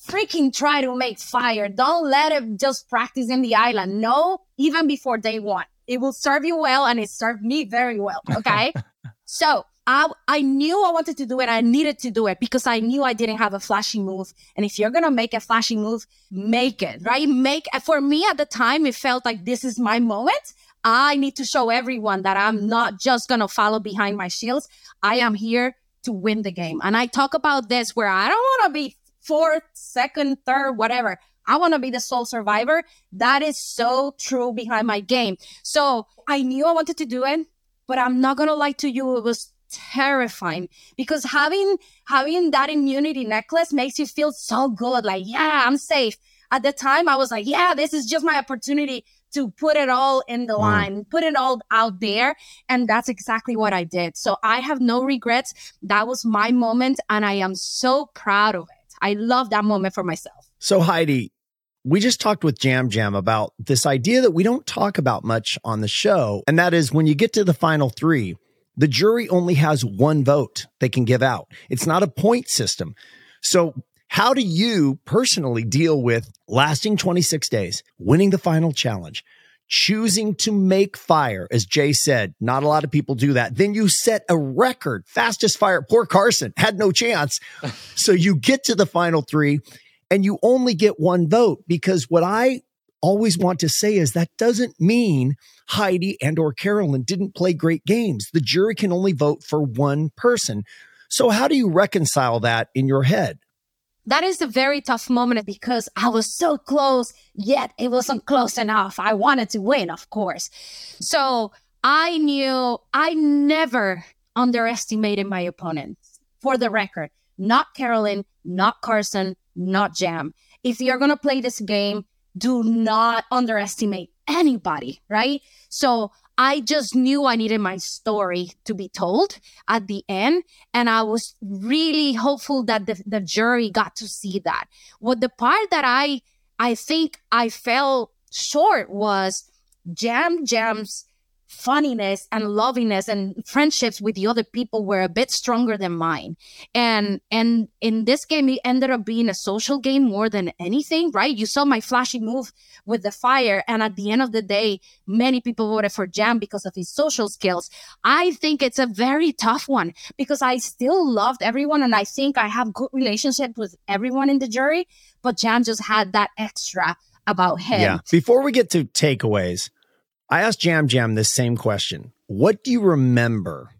freaking try to make fire. Don't let it just practice in the island. No, even before day one, it will serve you well, and it served me very well. Okay. (laughs) So I, I knew I wanted to do it. I needed to do it because I knew I didn't have a flashy move. And if you're going to make a flashy move, make it, right? Make, for me at the time, it felt like this is my moment. I need to show everyone that I'm not just going to follow behind my shields. I am here to win the game. And I talk about this where I don't want to be fourth, second, third, whatever. I want to be the sole survivor. That is so true behind my game. So I knew I wanted to do it, but I'm not going to lie to you. It was terrifying because having having that immunity necklace makes you feel so good. Like yeah i'm safe. At the time i was like yeah this is just my opportunity to put it all in the Mm. line put it all out there. And that's exactly what i did. So i have no regrets. That was my moment and i am so proud of it. I love that moment for myself. So, Heidi, we just talked with Yam Yam about this idea that we don't talk about much on the show. And that is when you get to the final three, the jury only has one vote they can give out. It's not a point system. So, how do you personally deal with lasting 26 days, winning the final challenge, choosing to make fire? As Jay said, not a lot of people do that. Then you set a record, fastest fire. Poor Carson had no chance. (laughs) so, you get to the final three and you only get one vote because what I always want to say is that doesn't mean Heidi and or Carolyn didn't play great games. The jury can only vote for one person. So how do you reconcile that in your head? that is a very tough moment because I was so close, yet it wasn't close enough. I wanted to win, of course. So I knew I never underestimated my opponents. for the record, not Carolyn, not Carson, not Yam. If you're going to play this game, do not underestimate anybody, right? So I just knew I needed my story to be told at the end. And I was really hopeful that the, the jury got to see that. What the part that I I think I fell short was Yam Yam's funniness and lovingness and friendships with the other people were a bit stronger than mine. And and in this game it ended up being a social game more than anything right? You saw my flashy move with the fire and at the end of the day many people voted for Yam because of his social skills. I think it's a very tough one because i still loved everyone and i think i have good relationship with everyone in the jury but Yam just had that extra about him. Yeah. Before we get to takeaways I asked Yam Yam this same question. What do you remember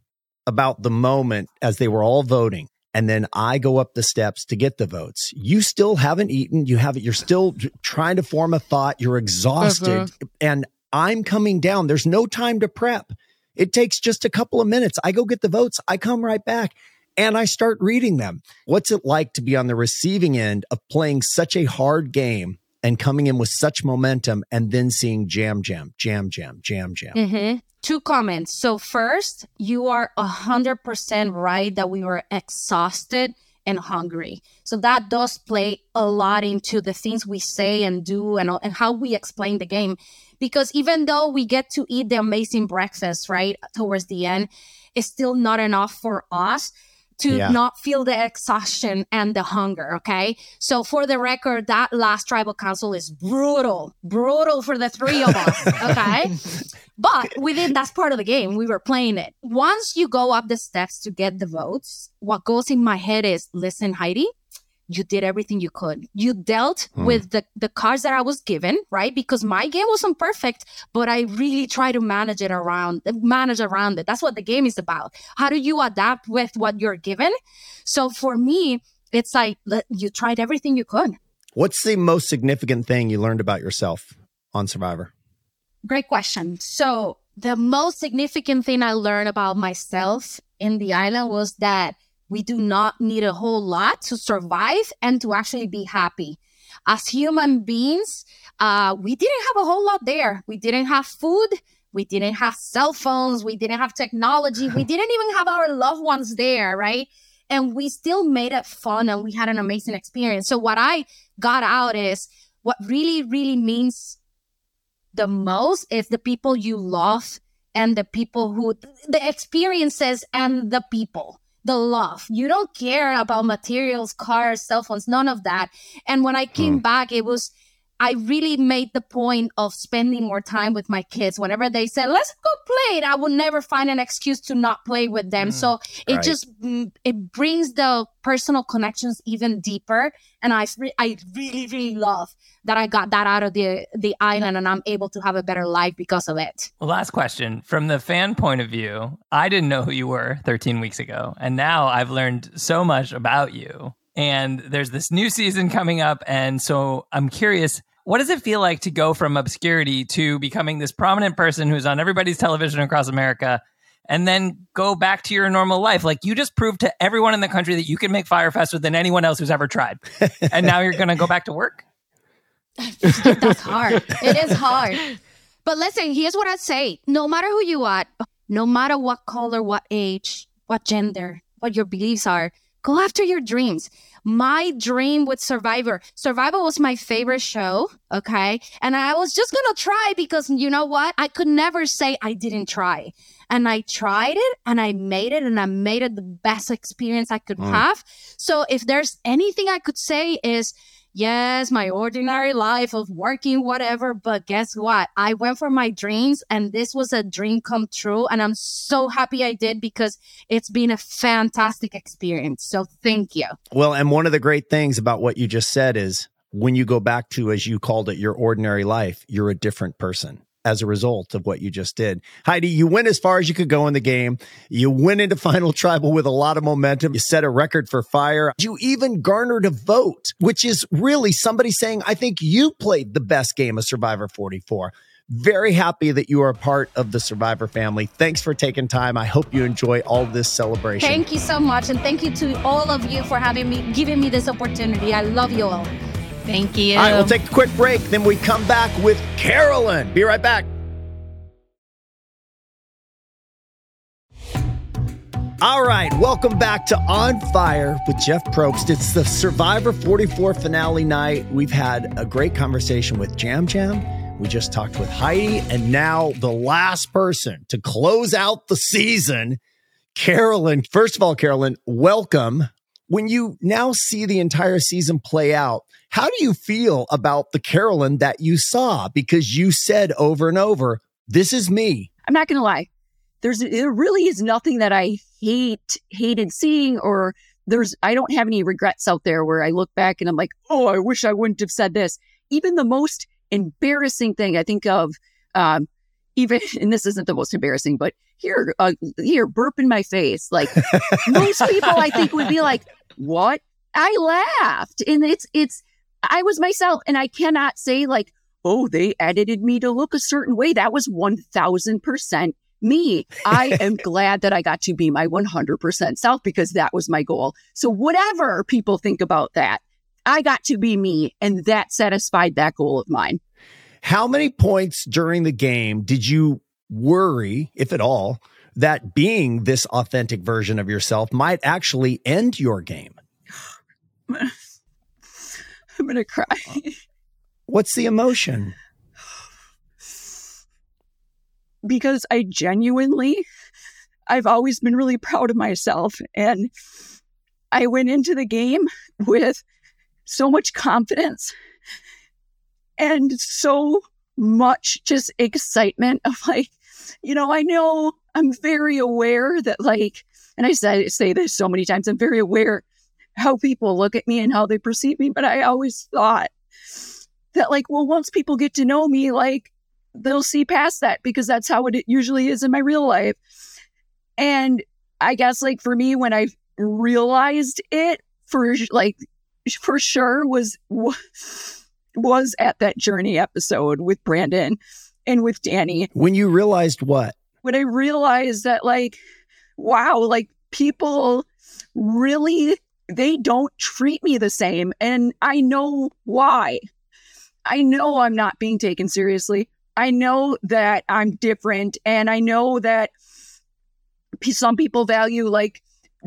about the moment as they were all voting? And then I go up the steps to get the votes. You still haven't eaten. You haven't, you're still trying to form a thought. You're exhausted. Uh-huh. And I'm coming down. There's no time to prep. It takes just a couple of minutes. I go get the votes. I come right back and I start reading them. What's it like to be on the receiving end of playing such a hard game and coming in with such momentum and then seeing yam, yam, yam, yam, yam, yam. Mm-hmm. Two comments. So, first, you are 100% right that we were exhausted and hungry. So, that does play a lot into the things we say and do and, and how we explain the game. Because even though we get to eat the amazing breakfast, right, towards the end, it's still not enough for us to yeah. not feel the exhaustion and the hunger. Okay. So for the record, that last tribal council is brutal, brutal for the three of us. (laughs) Okay. but within that's part of the game. We were playing it. Once you go up the steps to get the votes, what goes in my head is listen, Heidi, you did everything you could. You dealt hmm. with the, the cards that I was given, right? Because my game wasn't perfect, but I really try to manage it around, manage around it. That's what the game is about. How do you adapt with what you're given? So for me, it's like you tried everything you could. What's the most significant thing you learned about yourself on Survivor? Great question. So the most significant thing I learned about myself in the island was that we do not need a whole lot to survive and to actually be happy. As human beings, uh, we didn't have a whole lot there. We didn't have food. We didn't have cell phones. We didn't have technology. we (laughs) didn't even have our loved ones there, right? And we still made it fun and we had an amazing experience. So, what I got out is what really, really means the most is the people you love and the people who, the experiences and the people the love. You don't care about materials, cars, cell phones, none of that. And when I came mm. back, it was I really made the point of spending more time with my kids. Whenever they said, "Let's go play," I would never find an excuse to not play with them. Mm, so it right. just mm, it brings the personal connections even deeper. And I I really really love that I got that out of the the island, and I'm able to have a better life because of it. Well, last question from the fan point of view. I didn't know who you were 13 weeks ago, and now I've learned so much about you and there's this new season coming up. And so I'm curious, what does it feel like to go from obscurity to becoming this prominent person who's on everybody's television across America? And then go back to your normal life. Like you just proved to everyone in the country that you can make fire faster than anyone else who's ever tried. (laughs) and now you're going to go back to work? (laughs) That's hard. It is hard. But listen, here's what I say. No matter who you are, no matter what color, what age, what gender, what your beliefs are, Go after your dreams. My dream with Survivor. Survivor was my favorite show. Okay. And I was just going to try because you know what? I could never say I didn't try. And I tried it and I made it and I made it the best experience I could mm. have. So if there's anything I could say is, yes, my ordinary life of working, whatever. But guess what? I went for my dreams and this was a dream come true. And I'm so happy I did because it's been a fantastic experience. So thank you. Well, and one of the great things about what you just said is when you go back to, as you called it, your ordinary life, you're a different person as a result of what you just did. Heidi, you went as far as you could go in the game. You went into (laughs) final tribal with a lot of momentum. You set a record for fire. You even garnered a vote, which is really somebody saying, I think you played the best game of Survivor 44. Very happy that you are a part of the Survivor family. Thanks for taking time. I hope you enjoy all this celebration. Thank you so much. And thank you to all of you for having me, giving me this opportunity. I love you all. Thank you. All right, we'll take a quick break. Then we come back with Carolyn. Be right back. All right, welcome back to On Fire with Jeff Probst. It's the Survivor 44 finale night. We've had a great conversation with Yam Yam. We just talked with Heidi, and now the last person to close out the season, Carolyn. First of all, Carolyn, welcome. When you now see the entire season play out, how do you feel about the Carolyn that you saw? Because you said over and over, this is me. I'm not going to lie. There's, there really is nothing that I hate, hated seeing, or there's, I don't have any regrets out there where I look back and I'm like, oh, I wish I wouldn't have said this. Even the most embarrassing thing I think of, um, even, (laughs) and this isn't the most embarrassing, but here, uh, here, burp in my face. Like most people, I think would be like, (laughs) what? I laughed and it's, it's, I was myself and I cannot say like, oh, they edited me to look a certain way. That was 1000% me. I am (laughs) glad that I got to be my 100% self because that was my goal. So whatever people think about that, I got to be me and that satisfied that goal of mine. How many points during the game did you worry, if at all, that being this authentic version of yourself might actually end your game? (sighs) I'm going to cry. What's the emotion? (sighs) because I genuinely, I've always been really proud of myself. And I went into the game with so much confidence and so much just excitement of like, you know, I know I'm very aware that like, and I say, say this so many times, I'm very aware how people look at me and how they perceive me, but I always thought that like, well, once people get to know me, like they'll see past that because that's how it usually is in my real life. And I guess like for me, when I realized it for like for sure was was at that journey episode with Brandon and with Danny. When you realized what? When I realized that like wow, like people really they don't treat me the same and I know why. I know I'm not being taken seriously. I know that I'm different and I know that some people value like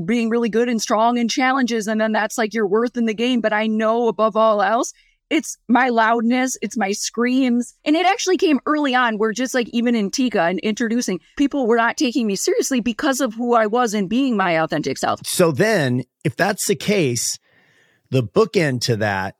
being really good and strong in challenges and then that's like your worth in the game but I know above all else it's my loudness, it's my screams. And it actually came early on where just like even in Tika and introducing, people were not taking me seriously because of who I was and being my authentic self. So then, if that's the case, the bookend to that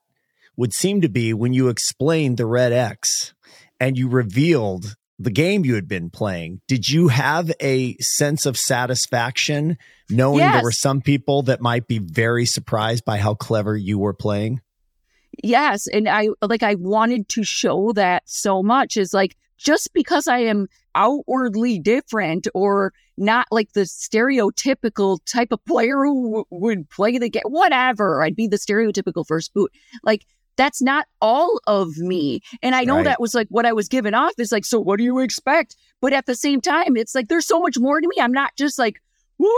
would seem to be when you explained the red X and you revealed the game you had been playing, did you have a sense of satisfaction knowing yes. there were some people that might be very surprised by how clever you were playing? Yes. And I like, I wanted to show that so much is like, just because I am outwardly different or not like the stereotypical type of player who w- would play the game, whatever, I'd be the stereotypical first boot. Like, that's not all of me. And I know right. that was like what I was given off is like, so what do you expect? But at the same time, it's like there's so much more to me. I'm not just like, woo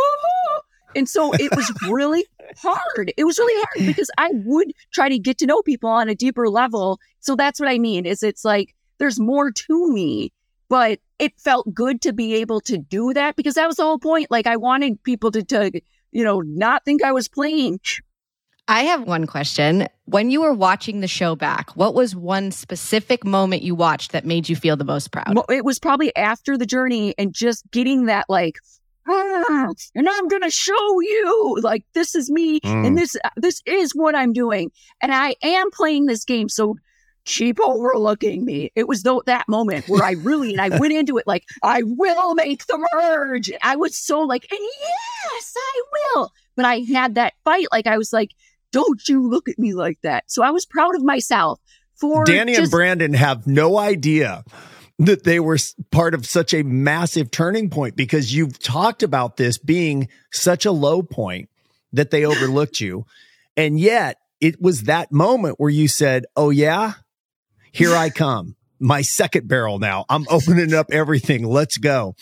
And so it was really (laughs) hard. It was really hard because I would try to get to know people on a deeper level. So that's what I mean is it's like there's more to me, but it felt good to be able to do that because that was the whole point. Like I wanted people to, to you know, not think I was playing I have one question. When you were watching the show back, what was one specific moment you watched that made you feel the most proud? Well, It was probably after the journey and just getting that like (laughs) and I'm going to show you like this is me mm. and this this is what I'm doing and I am playing this game so keep overlooking me. It was though that moment where I really and I (laughs) went into it like I will make the merge. I was so like and yes, I will. But I had that fight like I was like don't you look at me like that. So I was proud of myself for Danny just- and Brandon have no idea that they were part of such a massive turning point because you've talked about this being such a low point that they overlooked you. And yet it was that moment where you said, Oh, yeah, here I come. my second barrel now. I'm opening up everything. Let's go.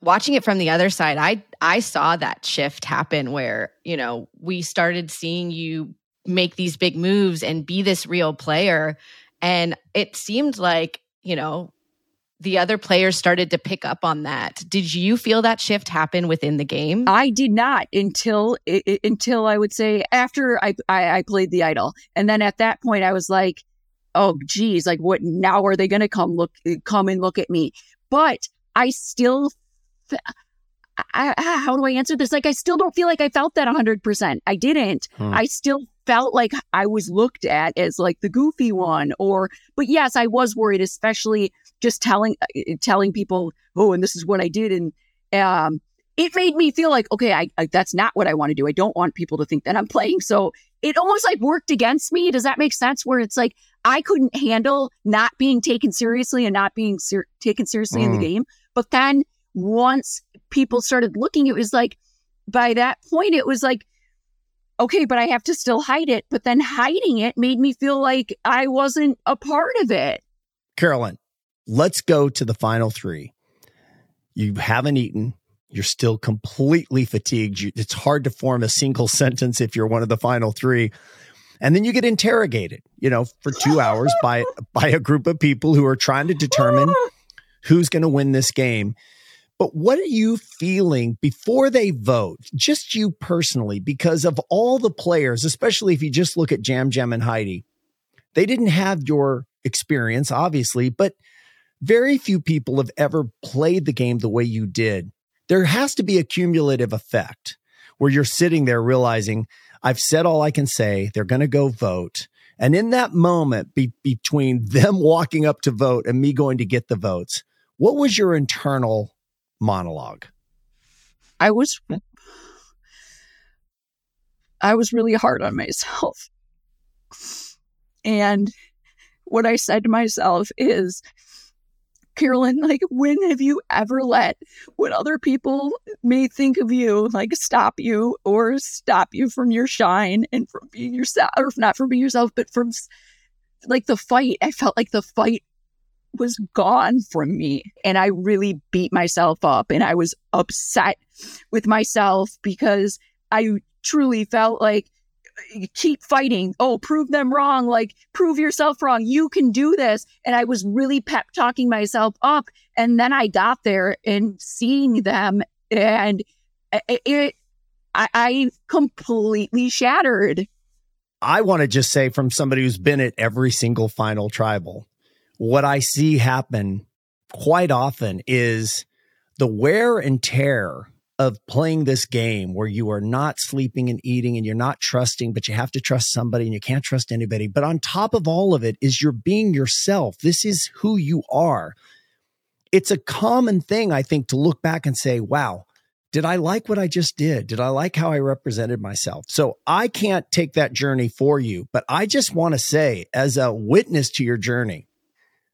Watching it from the other side, I I saw that shift happen where, you know, we started seeing you make these big moves and be this real player and it seemed like, you know, the other players started to pick up on that. Did you feel that shift happen within the game? I did not until until I would say after I, I, I played the idol, and then at that point I was like, oh geez, like what now are they going to come look come and look at me? But I still. I, how do I answer this? Like, I still don't feel like I felt that 100%. I didn't. Hmm. I still felt like I was looked at as like the goofy one or but yes, I was worried especially just telling uh, telling people, "Oh, and this is what I did." And um it made me feel like, okay, I, I that's not what I want to do. I don't want people to think that I'm (laughs) playing. So it almost like worked against me. Does that make sense? Where it's like I couldn't handle not being taken seriously and not being ser- taken seriously mm. in the mm. game. But then once people started looking, it was like by that point, it was like okay, but I have to still hide it. But then hiding it made me feel like I wasn't a part of it. Carolyn, let's go to the final three. You haven't eaten. You're still completely fatigued. It's hard to form a single (laughs) sentence if you're one of the final three. And then you get interrogated, you know, for two hours by by a group of people who are trying to determine who's going to win this game. But what are you feeling before they vote? Just you personally, because of all the players, especially if you just look at Yam Yam and Heidi, they didn't have your experience, obviously, but very few people have ever played the game the way you did. There has to be a cumulative effect where you're sitting there realizing, I've said all I can say. They're going to go vote. And in that moment be- between (laughs) them walking up to vote and me going to get the votes, what was your internal monologue? I was I was really hard on myself. And what I said to myself is, Carolyn, like, when have you ever let what other people may think of you, like, stop you or stop you from your shine and from being yourself, or not from being yourself, but from like the fight? I felt like the fight was gone from me. And I really beat myself up and I was upset with myself because I truly felt like keep fighting. Oh, prove them wrong. Like, prove yourself wrong. You can do this. And I was really pep talking myself up. And then I got there and seeing them, and it, it I, I completely shattered. I want to just say, from somebody who's been at every single final tribal, what I see happen quite often is the wear and tear of playing this game where you are not sleeping and eating and you're not trusting, but you have to trust somebody and you can't trust anybody. But on top of all of it is you're being yourself. This is who you are. It's a common thing, I think, to look back and say, wow, did I like what I just did? Did I like how I represented myself? So I can't take that journey for you, but I just want to say, as a witness to your journey,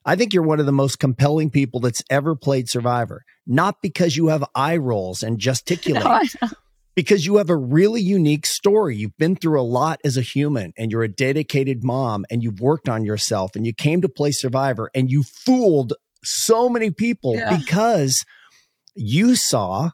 I think you're one of the most compelling people that's ever played Survivor, not because you have eye rolls and (laughs) gesticulate, no, because you have a really unique story. You've been through a lot as a human and you're a dedicated mom and you've worked on yourself and you came to play Survivor and you fooled so many people yeah. because you saw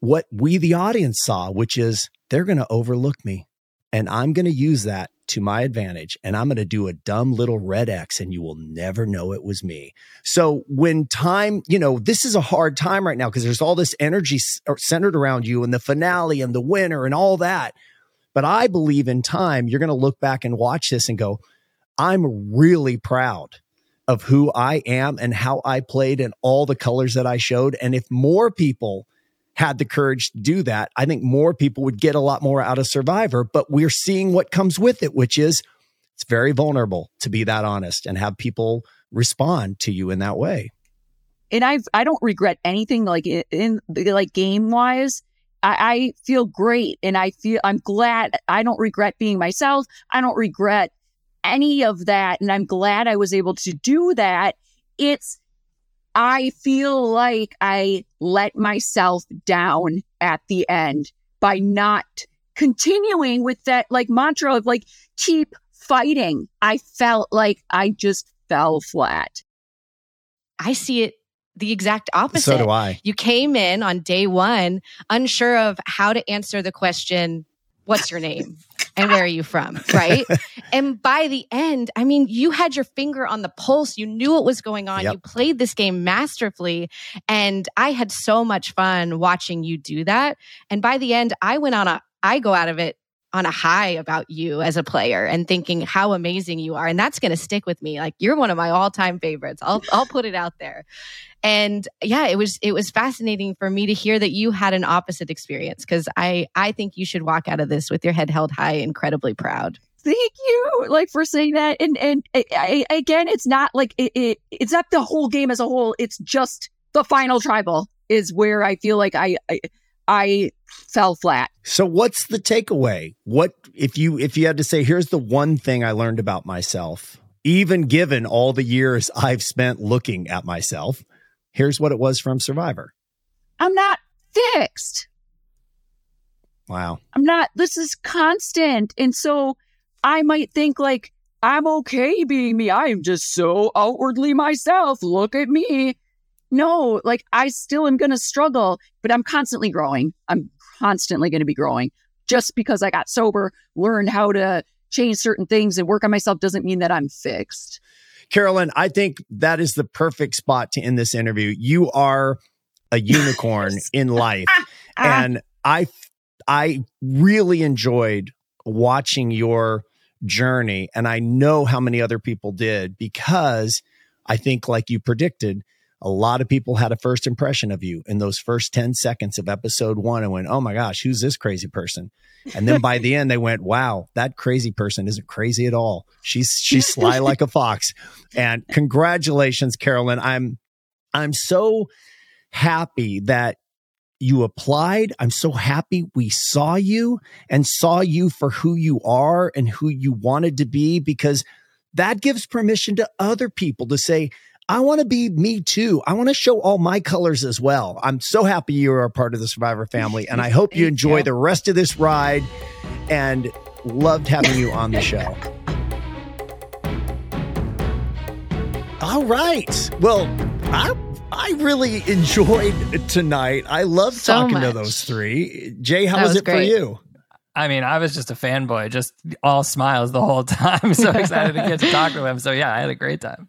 what we, the audience, saw, which is they're going to overlook me. And I'm going to use that to my advantage and I'm going to do a dumb little red X and you will never know it was me. So when time, you know, this is a hard time right now because there's all this energy centered around you and the finale and the winner and all that. But I believe in time, you're going to look back and watch this and go, I'm really proud of who I am and how I played and all the colors that I showed. And if more people had the courage to do that, I think more people would get a lot more out of Survivor. But we're seeing what comes with it, which is it's very vulnerable to be that honest and have people respond to you in that way. And I've I don't regret anything like in, in like game wise. I, I feel great and I feel I'm glad I don't regret being myself. I don't regret any of that. And I'm glad I was able to do that. It's I feel like I let myself down at the end by not continuing with that like mantra of like keep fighting. I felt like I just fell flat. I see it the exact opposite. So do I. You came in on day one unsure of how to answer the question, What's your name? And where are you from? (laughs) Right. and by the end, I mean, you had your finger on the pulse. You knew what was going on. Yep. You played this game masterfully. And I had so much fun watching you do that. And by the end, I went on a, I go out of it on a high about you as a player and thinking how amazing you are and that's going to stick with me like you're one of my all-time favorites I'll I'll put it out there and yeah it was it was fascinating for me to hear that you had an opposite experience cuz I I think you should walk out of this with your head held high incredibly proud Thank you, like for saying that. And and I, I, again, it's not like it, it. It's not the whole game as a whole. It's just the final tribal is where I feel like I, I I fell flat. So what's the takeaway? What if you if you had to say here's the one thing I learned about myself, even given all the years I've spent looking at myself, here's what it was from Survivor. I'm not fixed. Wow. I'm not this is constant. And so I might think like I'm okay being me. I am just so outwardly myself. Look at me. No, like I still am going to struggle, but I'm constantly growing. I'm constantly going to be growing. Just because I got sober, learned how to change certain things and work on myself doesn't mean that I'm fixed. Carolyn, I think that is the perfect spot to end this interview. You are a (laughs) unicorn in life. Ah, (laughs) and I I really enjoyed watching your journey and I know how many other people did because I think like you predicted a lot of people had a first impression of you in those first 10 seconds of episode 1 and went, "Oh my gosh, who's this crazy person?" And then by the end they went, "Wow, that crazy person isn't crazy at all. She's she's sly (laughs) like a fox." And congratulations Carolyn. I'm I'm so happy that you applied. I'm so happy we saw you and saw you for who you are and who you wanted to be because that gives permission to other people to say, I want to be me too. I want to show all my colors as well. I'm so happy you are a part of the Survivor family, and I hope you enjoy you. the rest of this ride and loved having you on the show. All right. Well, I I really enjoyed tonight. I love So talking to those three. Jay, how was, was it for you? I mean, I was just a fanboy, just all smiles the whole (laughs) time. So excited to get to talk to him. So yeah, I had a great time.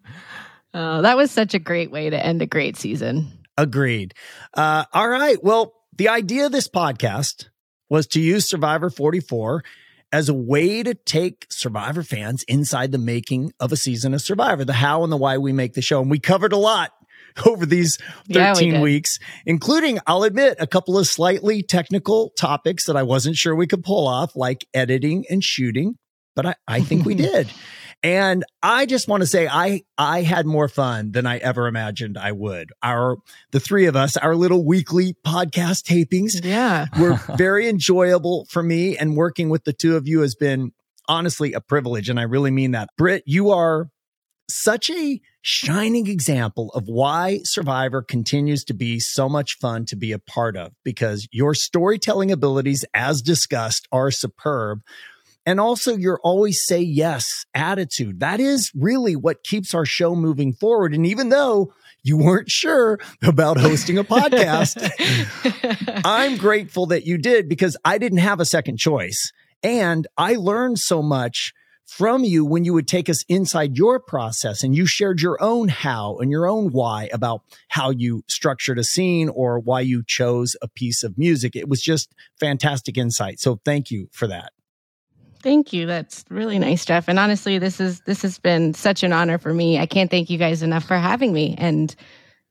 Oh, that was such a great way to end a great season. Agreed. Uh, all right. Well, the idea of this podcast was to use Survivor 44 as a way to take Survivor fans inside the making of a season of Survivor, the how and the why we make the show. And we covered a lot (laughs) over these Yeah, we 13 weeks, including, I'll admit, a couple of slightly technical topics that I wasn't sure we could pull off, like editing and shooting, but I, I think we (laughs) did. And I just want to say I I had more fun than I ever imagined I would. Our the three of us, our little weekly podcast tapings Yeah. were (laughs) very enjoyable for me and working with the two of you has been honestly a privilege and I really mean that. Britt, you are such a shining example of why Survivor continues to be so much fun to be a part of because your storytelling abilities as discussed are superb and also your always say yes attitude. That is really what keeps our show moving forward. And even though you weren't sure about hosting a podcast, (laughs) I'm grateful that you did because I didn't have a second choice. And I learned so much from you when you would take us inside your process and you shared your own how and your own why about how you structured a scene or why you chose a piece of music. It was just fantastic insight. So thank you for that. Thank you. That's really nice, Jeff. And honestly, this is this has been such an honor for me. I can't thank you guys enough for having me, and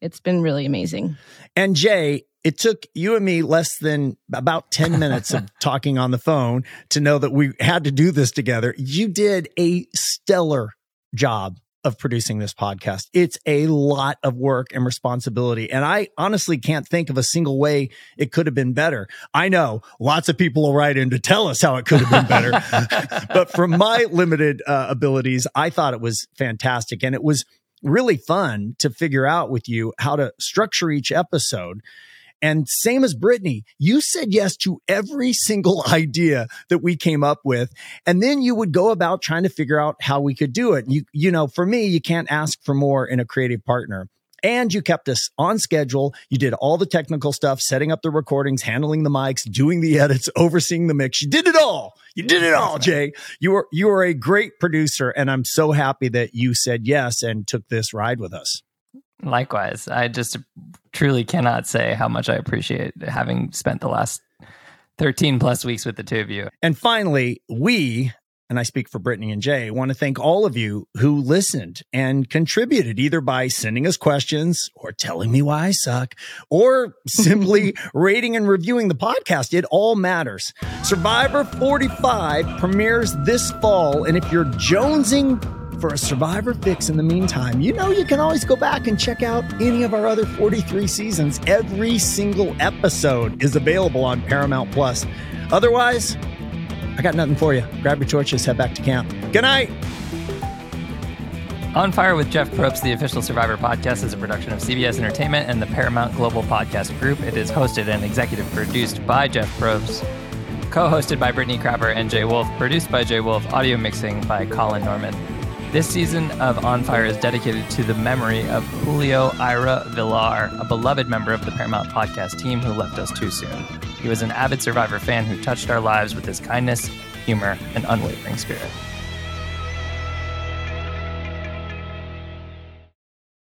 it's been really amazing. And Jay, it took you and me less than about 10 (laughs) minutes of talking on the phone to know that we had to do this together. You did a stellar job of producing this podcast. It's a lot of work and responsibility. And I honestly can't think of a single way it could have been better. I know lots of people will write in to tell us how it could have been better. (laughs) but from my limited uh, abilities, I thought it was fantastic. And it was really fun to figure out with you how to structure each episode. And same as Brittany, you said yes to every single (laughs) idea that we came up with. And then you would go about trying to figure out how we could do it. You, you know, for me, you can't ask for more in a creative partner and you kept us on schedule. You did all the technical stuff, setting up the recordings, handling the mics, doing the (laughs) edits, overseeing the mix. You did it all. You did it all, Jay. You were you were a great producer, and I'm so happy that you said yes and took this ride with us. Likewise, I just truly cannot say how much I appreciate having spent the last 13 plus weeks with the two of you. And finally, we and I speak for Brittany and Jay, want to thank all of you who listened and contributed either by sending us questions or telling me why I suck or (laughs) simply rating and reviewing the podcast. It all matters. Survivor 45 premieres this fall. And if you're jonesing for a Survivor fix in the meantime, you know you can always go back and check out any of our other 43 seasons. Every single episode is available on Paramount Plus. Otherwise, I got nothing for you. Grab your torches, head back to camp. Good night. On Fire with Jeff Probst, the official Survivor podcast, is a production of CBS Entertainment and the Paramount Global Podcast Group. It is hosted and executive produced by Jeff Probst, co hosted by Brittany Crapper and Jay Wolf, produced by Jay Wolf, audio mixing by Colin Norman. This season of On Fire is dedicated to the memory of Julio Ira Villar, a beloved member of the Paramount podcast team who left us too soon. He was an avid Survivor fan who touched our lives with his kindness, humor, and unwavering spirit.